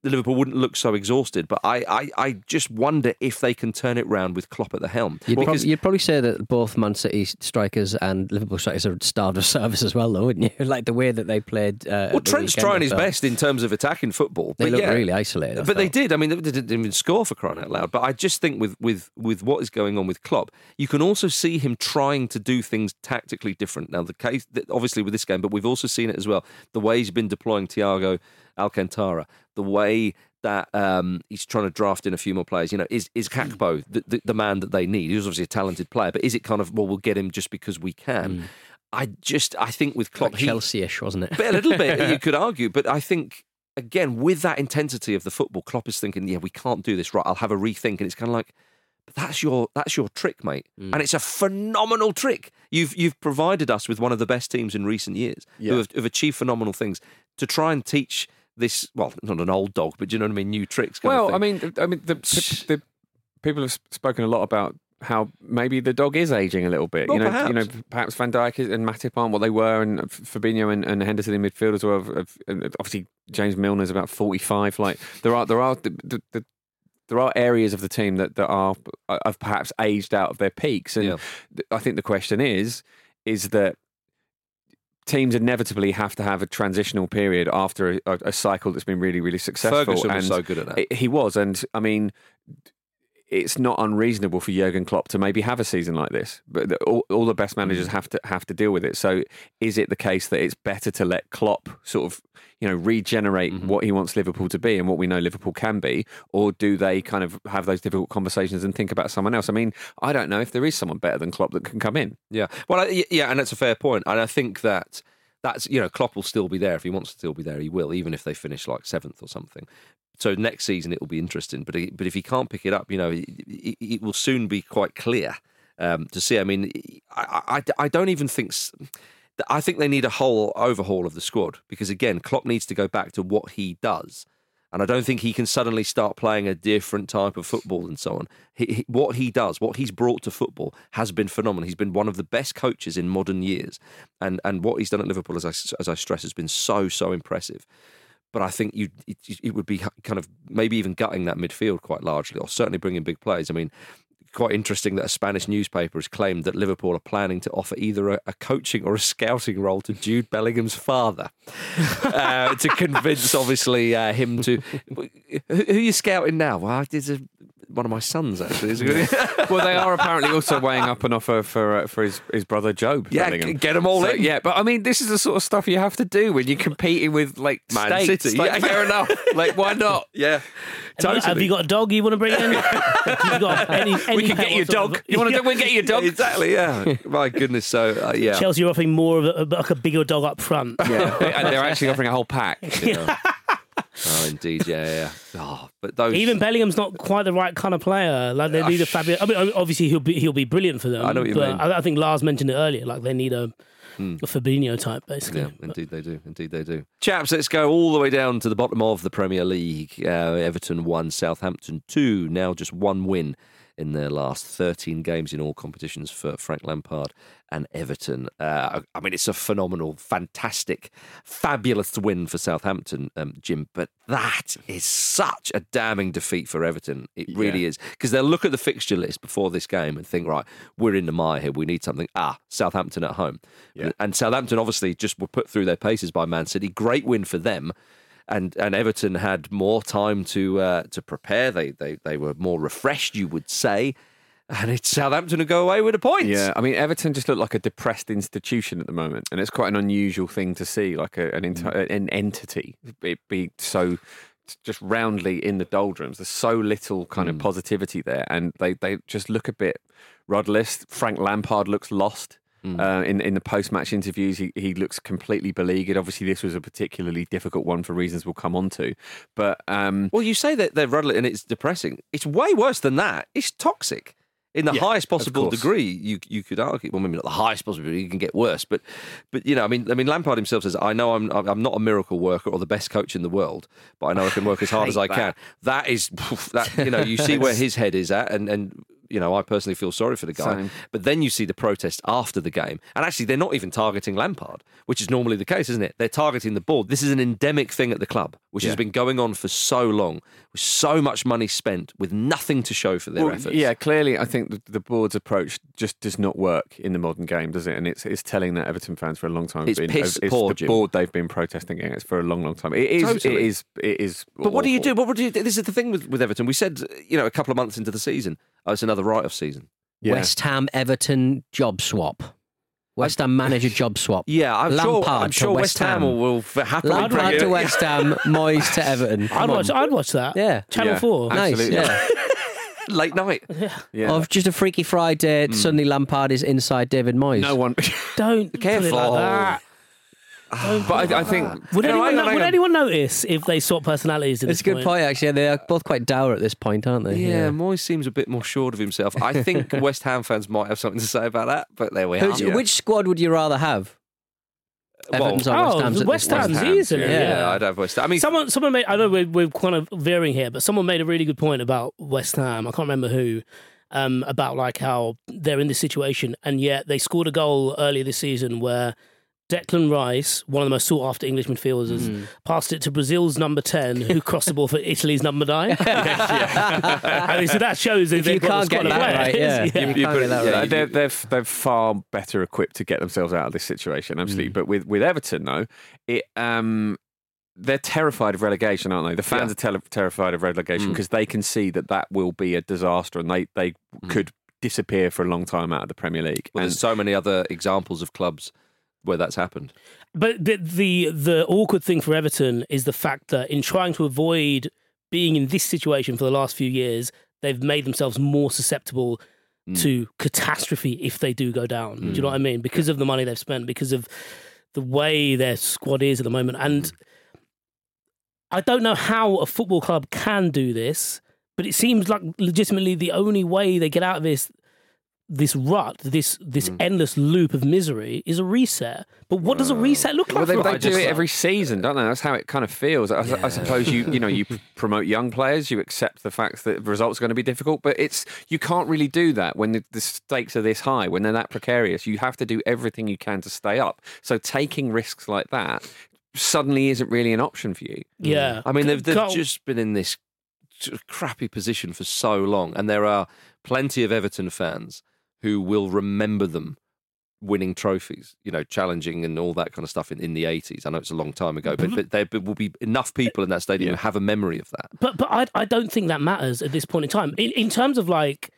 Liverpool wouldn't look so exhausted, but I, I, I just wonder if they can turn it round with Klopp at the helm. You'd, Because- prob- you'd probably say that both Man City strikers and Liverpool strikers are starved of service as well, though, wouldn't you? like the way that they played. Uh, Well, Trent's trying his best in terms of attacking football. They but look yeah. really isolated. I But they did. I mean, they didn't even score for crying out loud. But I just think with with with what is going on with Klopp, you can also see him trying to do things tactically different. Now, the case obviously with this game, but we've also seen it as well. The way he's been deploying Thiago Alcantara, the way that um, he's trying to draft in a few more players. You know, is is hmm. Gakpo the, the, the man that they need? He's obviously a talented player, but is it kind of well, we'll get him just because we can? Hmm. I just I think with Klopp, Like Chelsea-ish, wasn't it? but a little bit, you could argue. But I think, again, with that intensity of the football, Klopp is thinking, yeah, we can't do this right. I'll have a rethink. And it's kind of like, but that's your that's your trick, mate. Hmm. And it's a phenomenal trick. You've you've provided us with one of the best teams in recent years who have, have achieved phenomenal things. To try and teach this, well, not an old dog, but do you know what I mean? New tricks. Well, I mean, I mean, the, the people have spoken a lot about how maybe the dog is aging a little bit. Well, you know, you know, perhaps. perhaps Van Dijk and Matip aren't what they were, and uh, F- Fabinho and, and Henderson in midfield as well. have- uh, obviously, James Milner's about forty-five. Like there are, there are, the, the, the, there are areas of the team that, that are uh, have perhaps aged out of their peaks, and Yeah. I think the question is, is that teams inevitably have to have a transitional period after a, a cycle that's been really, really successful. Ferguson was so good at that. it- he was, and I mean, it's not unreasonable for Jurgen Klopp to maybe have a season like this. But the, all, all the best Mm. managers have to have to deal with it. So, is it the case that it's better to let Klopp sort of you know regenerate Mm-hmm. what he wants Liverpool to be and what we know Liverpool can be, or do they kind of have those difficult conversations and think about someone else? I mean, I don't know if there is someone better than Klopp that can come in. Yeah. Well, yeah, and that's a fair point. And I think that that's you know Klopp will still be there if he wants to still be there. He will, even if they finish like seventh or something. So next season it will be interesting. But but if he can't pick it up, you know, it, it, it will soon be quite clear um, to see. I mean, I, I, I don't even think. I think they need a whole overhaul of the squad because again, Klopp needs to go back to what he does. And I don't think he can suddenly start playing a different type of football and so on. He, he, what he does, what he's brought to football, has been phenomenal. He's been one of the best coaches in modern years, and and what he's done at Liverpool, as I as I stress, has been so so impressive. But I think you it, it would be kind of maybe even gutting that midfield quite largely, or certainly bringing big players. I mean, quite interesting that a Spanish newspaper has claimed that Liverpool are planning to offer either a, a coaching or a scouting role to Jude Bellingham's father uh, to convince, obviously, uh, him to. Who, who are you scouting now? Well, it's a, one of my sons, actually. well, they are apparently also weighing up an offer for uh, for his, his brother Job. Yeah, Bellingham. get 'em all So, in. Yeah, but I mean, this is the sort of stuff you have to do when you're competing with like Man states. City. Like, Yeah. fair enough. Like, why not? yeah. Have you- Have you got a dog you want to bring in? Have you got any, any we can pet get your dog. You want to? Yeah. We can get your dog. Exactly, yeah. My goodness. So, uh, yeah. Chelsea are offering more of a, like a bigger dog up front. Yeah, and they're actually offering a whole pack. Oh, indeed, yeah, yeah. Oh, but those. Even Bellingham's not quite the right kind of player. Like they need a fabulous. I mean, obviously he'll be he'll be brilliant for them. I know what you but mean. I, I think Lars mentioned it earlier. Like they need a, a Fabinho type, basically. Yeah, indeed they do. Indeed they do. Chaps, let's go all the way down to the bottom of the Premier League. Uh, Everton one, Southampton two. Now just one win in their last 13 games in all competitions for Frank Lampard and Everton. Uh, I mean, it's a phenomenal, fantastic, fabulous win for Southampton, um, Jim. But that is such a damning defeat for Everton. It really is because they'll look at the fixture list before this game and think, right, we're in the mire here. We need something. Ah, Southampton at home, and Southampton obviously just were put through their paces by Man City. Great win for them and and Everton had more time to uh, to prepare. They they they were more refreshed, you would say. And it's Southampton to go away with a point. Yeah, I mean Everton just look like a depressed institution at the moment, and it's quite an unusual thing to see, like a, an enti- an entity it be so just roundly in the doldrums. There's so little kind of positivity there, and they they just look a bit rudderless. Frank Lampard looks lost. Uh, in in the post match interviews, he, he looks completely beleaguered. Obviously, this was a particularly difficult one for reasons we'll come on to. But um, Well, you say that they're rudderless and it's depressing. It's way worse than that. It's toxic. In the Yeah, highest possible degree, you you could argue. Well, maybe not the highest possible degree. You can get worse, but but you know, I mean, I mean, Lampard himself says, "I know I'm I'm not a miracle worker or the best coach in the world, but I know I can work as hard as I hate can." that. That is that you know, you see where his head is at, and and you know, I personally feel sorry for the guy. Same. But then you see the protest after the game, and actually, they're not even targeting Lampard, which is normally the case, isn't it? They're targeting the board. This is an endemic thing at the club, which has been going on for so long, with so much money spent, with nothing to show for their Well, efforts. Yeah, clearly, I think the, the board's approach just does not work in the modern game, does it? And it's it's telling that Everton fans for a long time. have It's been, piss it's poor, the Jim. board they've been protesting against for a long, long time. It is. Totally. It is. It is. But what do you do? What would you do? This is the thing with, with Everton. We said, you know, a couple of months into the season, oh, it's another write-off season. Yeah. West Ham Everton job swap. West Ham manager job swap. Yeah, I'm sure. Lampard I'm to sure West West Ham Ham. will, will f- happily bring Lampard it- to West Ham, Moyes to Everton. I'd on. watch. I'd watch that. Yeah. Channel Yeah. Four. I- Nice, Absolutely. yeah. late night. Yeah. Of just a freaky Friday, hmm. suddenly Lampard is inside David Moyes. no one. Don't put it Careful. like that. But I, I think. Would, No, anyone, hang on, hang would on. anyone notice if they swap personalities? At It's this a good point, actually. They are both quite dour at this point, aren't they? Yeah, Moyes seems a bit more sure of himself. I think West Ham fans might have something to say about that, but there we are. Who's- Which squad would you rather have? Well, Everton's or Oh, West Ham's? at West this point? Ham's Ham, easily. Yeah, Yeah. I'd have West Ham. I mean, Someone, someone made. I know we're, we're kind of veering here, but someone made a really good point about West Ham. I can't remember who. Um, about like how they're in this situation, and yet they scored a goal earlier this season where Declan Rice, one of the most sought after English midfielders, Mm-hmm. passed it to Brazil's number ten, who crossed the ball for Italy's number nine. I mean, so that shows that If they've you got can't the get squad of that right, players. yeah. You you can't put get it- that yeah, right. They're, they're they're far better equipped to get themselves out of this situation, absolutely. But with, with Everton, though, it um, they're terrified of relegation, aren't they? The fans Yeah. are tele- terrified of relegation Mm. because they can see that that will be a disaster, and they they could disappear for a long time out of the Premier League. well, and there's so many other examples of clubs where that's happened. But the, the the awkward thing for Everton is the fact that in trying to avoid being in this situation for the last few years, they've made themselves more susceptible mm. to catastrophe if they do go down. Do you know mm. what I mean? Because of the money they've spent, because of the way their squad is at the moment, and mm. I don't know how a football club can do this, but it seems like legitimately the only way they get out of this this rut, this this mm. endless loop of misery, is a reset. But what does a reset look Well, like? they, for they a do it every season, don't they? That's how it kind of feels. I, I suppose you you know you promote young players, you accept the fact that results are going to be difficult, but it's you can't really do that when the, the stakes are this high, when they're that precarious. You have to do everything you can to stay up. So taking risks like that suddenly isn't really an option for you. Yeah, I mean, they've, they've just been in this crappy position for so long, and there are plenty of Everton fans who will remember them winning trophies, you know, challenging and all that kind of stuff in, in the 80s. I know it's a long time ago, but, mm-hmm. but there will be enough people in that stadium who have a memory of that. But but I I don't think that matters at this point in time. In in terms of like,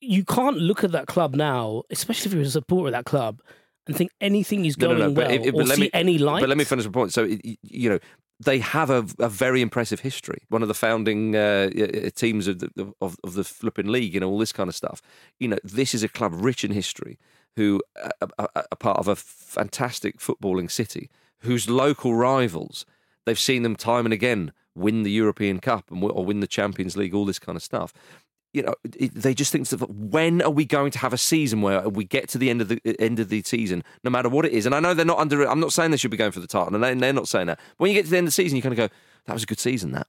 you can't look at that club now, especially if you're a supporter of that club, and think anything is going no, no, well it- it- or see me, any light. But let me finish the point. So, it- you know, they have a, a very impressive history. One of the founding uh, uh, teams of the, of, of the flipping league, you know, all this kind of stuff. You know, this is a club rich in history who are, are, are part of a fantastic footballing city whose local rivals, they've seen them time and again win the European Cup and or win the Champions League, all this kind of stuff. You know, they just think, when are we going to have a season where we get to the end of the end of the season, no matter what it is? And I know they're not under. I'm not saying they should be going for the title, and they- they're not saying that. But When you get to the end of the season, you kind of go, "That was a good season." That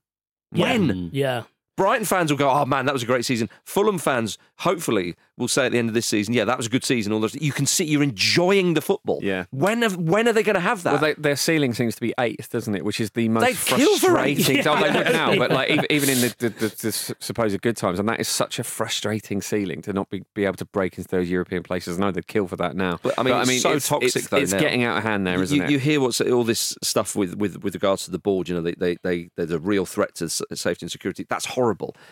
when mm. yeah. Brighton fans will go, "Oh man, that was a great season." Fulham fans, hopefully, will say at the end of this season, "Yeah, that was a good season." All those, you can see you're enjoying the football. Yeah. When have, when are they going to have that? Well, they, their ceiling seems to be eighth, doesn't it? Which is the most They kill for eight. frustrating. Oh, they would Yeah. now, but like even, even in the, the, the, the supposed good times, and that is such a frustrating ceiling to not be, be able to break into those European places. I know they'd kill for that now. But, I mean, it's so toxic, it's, though, It's now. getting out of hand there, isn't you, it? you hear what's all this stuff with, with, with regards to the board. You know, they, they, they, they're the real threat to safety and security. That's horrible.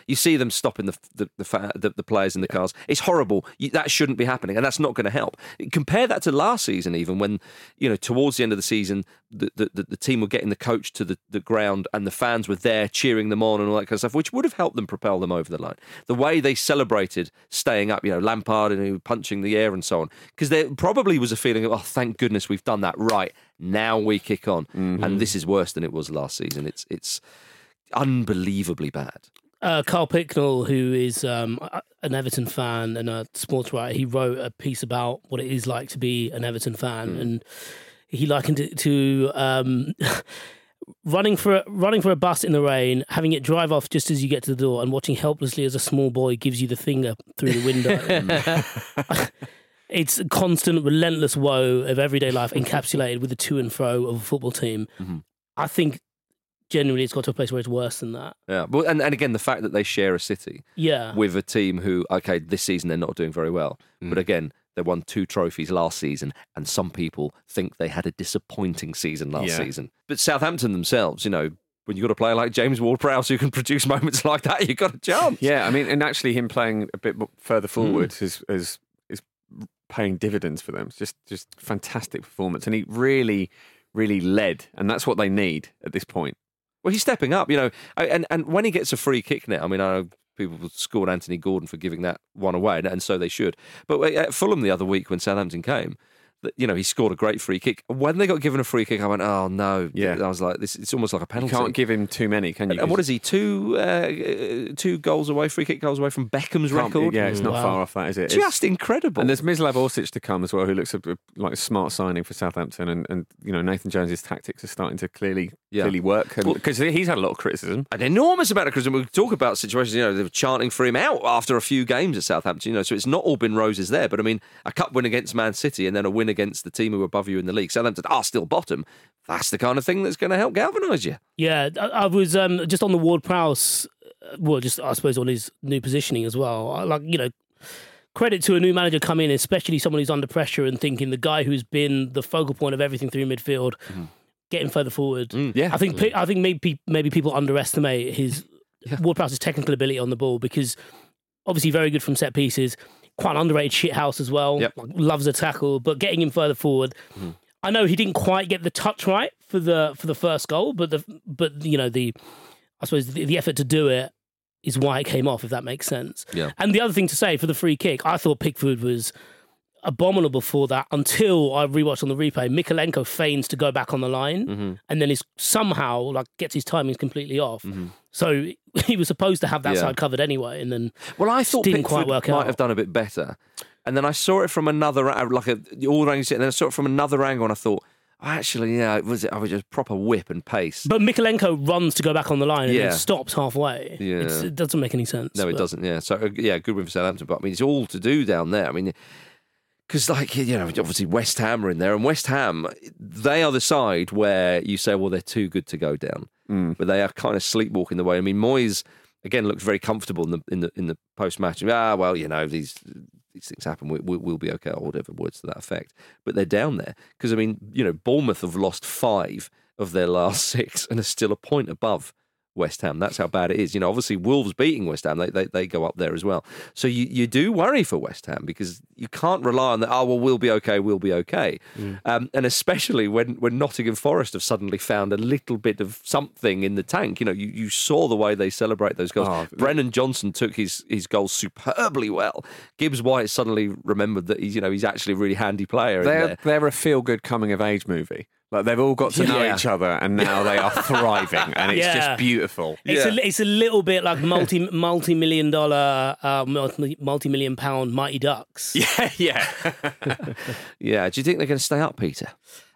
You see them stopping the the, the, fa- the, the players in the cars. It's horrible. You, that shouldn't be happening, and that's not going to help. Compare that to last season, even when you know towards the end of the season, the, the, the, team were getting the coach to the, the ground, and the fans were there cheering them on and all that kind of stuff, which would have helped them propel them over the line. The way they celebrated staying up, you know, Lampard and punching the air and so on, because there probably was a feeling of, oh, thank goodness we've done that. Right now we kick on, and mm-hmm. this is worse than it was last season. It's it's unbelievably bad. Uh, Carl Picknell, who is um, an Everton fan and a sports writer, he wrote a piece about what it is like to be an Everton fan, and he likened it to um, running for a, running for a bus in the rain, having it drive off just as you get to the door, and watching helplessly as a small boy gives you the finger through the window. it's a constant, relentless woe of everyday life encapsulated with the to and fro of a football team. I think genuinely it's got to a place where it's worse than that. Yeah, well, and, and again, the fact that they share a city Yeah. with a team who, okay, this season they're not doing very well, Mm. but again, they won two trophies last season, and some people think they had a disappointing season last Yeah. season. But Southampton themselves, you know, when you've got a player like James Ward-Prowse who can produce moments like that, you've got a chance. Yeah, I mean, and actually, him playing a bit mo- further Hmm. forward is is is paying dividends for them. It's just just fantastic performance, and he really, really led, and that's what they need at this point. Well, he's stepping up, you know, and and when he gets a free kick now, I mean, I know people scored Anthony Gordon for giving that one away, and, so they should. But at Fulham the other week when Southampton came, you know, he scored a great free kick. When they got given a free kick, I went, oh no, Yeah. I was like, this it's almost like a penalty. You can't give him too many, can you? and what is he? Two uh, two goals away, free kick goals away from Beckham's record. Yeah, it's not Wow. far off that, is it? It's- just incredible. And there's Mislav Orsic to come as well, who looks a, a- like a smart signing for Southampton. And, and you know Nathan Jones's tactics are starting to clearly Yeah. clearly work Well- because he's had a lot of criticism. an enormous amount of criticism. We talk about situations, you know, they were chanting for him out after a few games at Southampton, you know, so it's not all been roses there. But I mean, a cup win against Man City and then a win against the team who are above you in the league. Southampton are still bottom. That's the kind of thing that's going to help galvanise you. Yeah, I, I was um, just on the Ward Prowse. uh, Well, just I suppose on his new positioning as well. I, like you know, credit to a new manager coming in, especially someone who's under pressure and thinking the guy who's been the focal point of everything through midfield, getting further forward. Yeah. I think I think maybe maybe people underestimate his Ward Prowse's technical ability on the ball because obviously very good from set pieces, quite an underrated shithouse as well. Yep. Like, loves a tackle, but getting him further forward. Mm-hmm. I know he didn't quite get the touch right for the for the first goal, but the but you know the I suppose the, the effort to do it is why it came off, if that makes sense. Yeah. And the other thing to say for the free kick, I thought Pickford was abominable for that until I rewatched on the replay. Mikolenko feigns to go back on the line Mm-hmm. and then is somehow like gets his timings completely off. So he was supposed to have that Mm-hmm. Yeah. side covered anyway, and then Well, I thought didn't Pickford quite work might out. have done a bit better. And then I saw it from another, like a, all around, and then I saw it from another angle and I thought, actually, yeah, it was, I was just proper whip and pace. But Mikolenko runs to go back on the line and Yeah. then stops halfway. Yeah. It's, it doesn't make any sense. No, it doesn't. Yeah. So uh, yeah, good win for Southampton. But I mean, it's all to do down there. I mean, because like you know, obviously West Ham are in there, and West Ham they are the side where you say, well, they're too good to go down, Mm. but they are kind of sleepwalking the way. I mean, Moyes again looked very comfortable in the in the in the post match. Ah, well, you know these these things happen. We, we, we'll be okay, or whatever words to that effect. But they're down there because I mean, you know, Bournemouth have lost five of their last six and are still a point above West Ham. That's how bad it is. You know, obviously Wolves beating West Ham, they, they, they go up there as well. So you, you do worry for West Ham because you can't rely on that, oh, well, we'll be okay, we'll be okay. Um, and especially when, when Nottingham Forest have suddenly found a little bit of something in the tank. You know, you, you saw the way they celebrate those goals. Oh, Brennan Johnson took his, his goals superbly well. Gibbs White suddenly remembered that he's, you know, he's actually a really handy player. They're there. they're a feel good coming of age movie. Like they've all got to know Yeah. each other, and now they are thriving, and it's Yeah. just beautiful. It's Yeah. a it's a little bit like multi multi million dollar uh, multi million pound Mighty Ducks. Yeah, yeah. Yeah. Do you think they're going to stay up, Peter?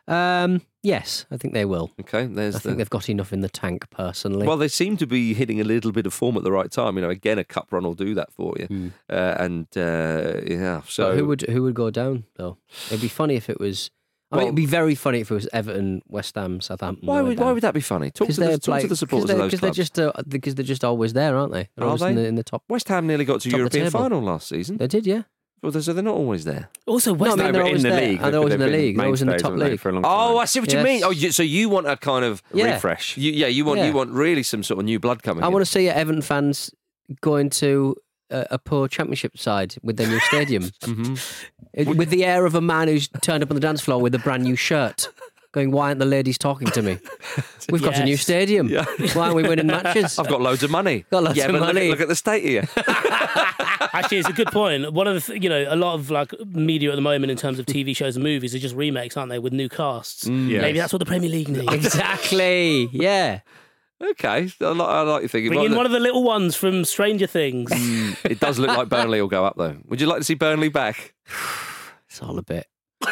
Um, yes, I think they will. Okay. There's I the. think they've got enough in the tank, personally. Well, they seem to be hitting a little bit of form at the right time. You know, again, a cup run will do that for you. Uh, and uh, yeah, so But who would who would go down though? It'd be funny if it was. I mean, it'd be very funny if it was Everton, West Ham, Southampton. Why would why would that be funny? Talk, to the, talk to the supporters of those because clubs. they're just uh, because they're just always there, aren't they? They're Are always they? In, the, in the top. West Ham nearly got to Top the European final last season. They did, yeah. Well, so they're not always there. Also, No, West I mean, Ham. they're but always in the there, league, and they're always in the league. They're always in the top league. for a long Oh. I see what you mean. Oh, you, so you want a kind of Yeah. refresh. you, yeah, you want Yeah. you want really some sort of new blood coming. I in. want to see Everton fans going to a, a poor championship side with their new stadium, Mm-hmm. With the air of a man who's turned up on the dance floor with a brand new shirt. Going, why aren't the ladies talking to me? We've got a new Yes. stadium. Why aren't we winning matches? I've got loads of money. Got loads yeah, of but money. Look, at the state here. Actually, it's a good point. One of the, th- you know, a lot of like media at the moment in terms of TV shows and movies are just remakes, aren't they, with new casts? Yes. Maybe that's what the Premier League needs. exactly. Yeah. Okay, I like, I like your thinking. Bring Well, in look, one of the little ones from Stranger Things. Hmm, it does look like Burnley will go up though. Would you like to see Burnley back? It's all a bit,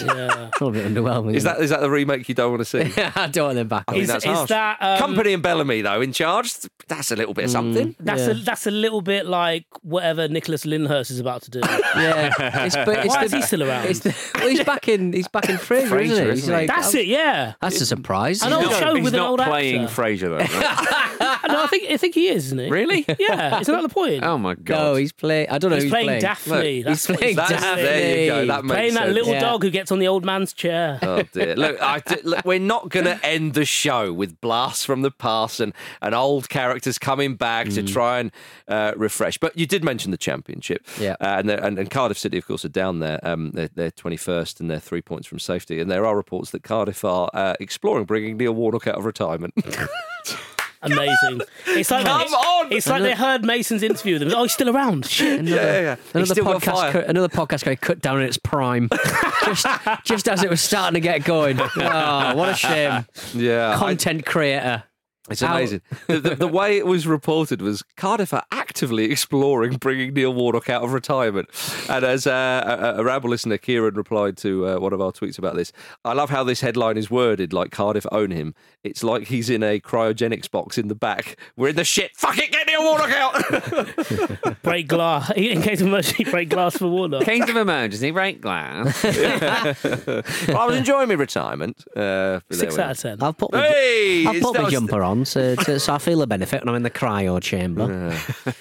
yeah. it's all a bit underwhelming. Is that is that the remake you don't want to see? I don't want them back. I mean, Is, that's is harsh. that um, Kompany and Bellamy though in charge. That's a little bit of something. That's a that's a little bit like whatever Nicholas Lyndhurst is about to do. Yeah. It's, but it's Why the, is he still around? It's the, well, he's back in. He's back in Frasier, Frasier, isn't he? He's isn't he? like, That's it, yeah. That's a surprise. An old He's show not, with he's an not old playing actor. Frasier though. right? No, I think I think he is, isn't he? really? Yeah, isn't that the point? Oh my god! No, he's playing. I don't know. he's, who's playing, playing Daphne. Look, That's he's playing doing. Daphne. There you go. That makes Playing that little Yeah. dog who gets on the old man's chair. Oh dear! Look, I d- look, we're not going to end the show with blasts from the past and, and old characters coming back to try and uh, refresh. But you did mention the championship, Yeah. uh, and, they're- and and Cardiff City, of course, are down there. Um, they're, they're 21st and they're three points from safety. And there are reports that Cardiff are uh, exploring bringing Neil Warnock out of retirement. Amazing. It's like Come it's, on! It's like they heard Mason's interview with them. Oh, he's still around. Shit. yeah, yeah, yeah. He's Another still got podcast, fire. cut, another podcast got cut down in its prime, just, just as it was starting to get going. Oh, what a shame! Yeah, I- Content creator. It's How- amazing. the, the, the way it was reported was Cardiff are actively exploring bringing Neil Warnock out of retirement. And as uh, a, a Ramble listener, Kieran replied to uh, one of our tweets about this, I love how this headline is worded like Cardiff own him. It's like he's in a cryogenics box in the back. We're in the shit. Fuck it, get Neil Warnock out. Break glass. In case of emergency, break glass for Warnock. Case of emergency, break glass. well, I was enjoying my retirement. Uh, Six out of ten. I've put my, Hey, I'll it's- put my was- jumper on so, so, so I feel a benefit when I'm in the cryo chamber. are.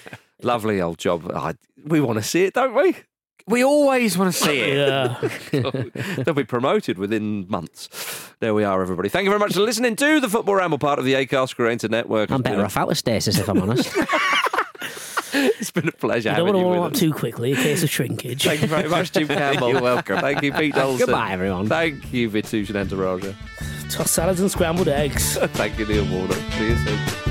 Lovely old job. I, we want to see it, don't we? We always want to see it. Yeah. They'll be promoted within months. There we are, everybody. Thank you very much for listening to the Football Ramble, part of the Acast Creator Network. I'm better off out of stasis if I'm honest. It's been a pleasure You don't want to warm up us. too quickly in case of shrinkage. Thank you very much, Jim Campbell. You're welcome. Thank you, Pete Olsen. Goodbye, everyone. Thank you, Vithushan Ehantharajah. Tossed salads and scrambled eggs. Thank you, Neil Warnock. See you soon.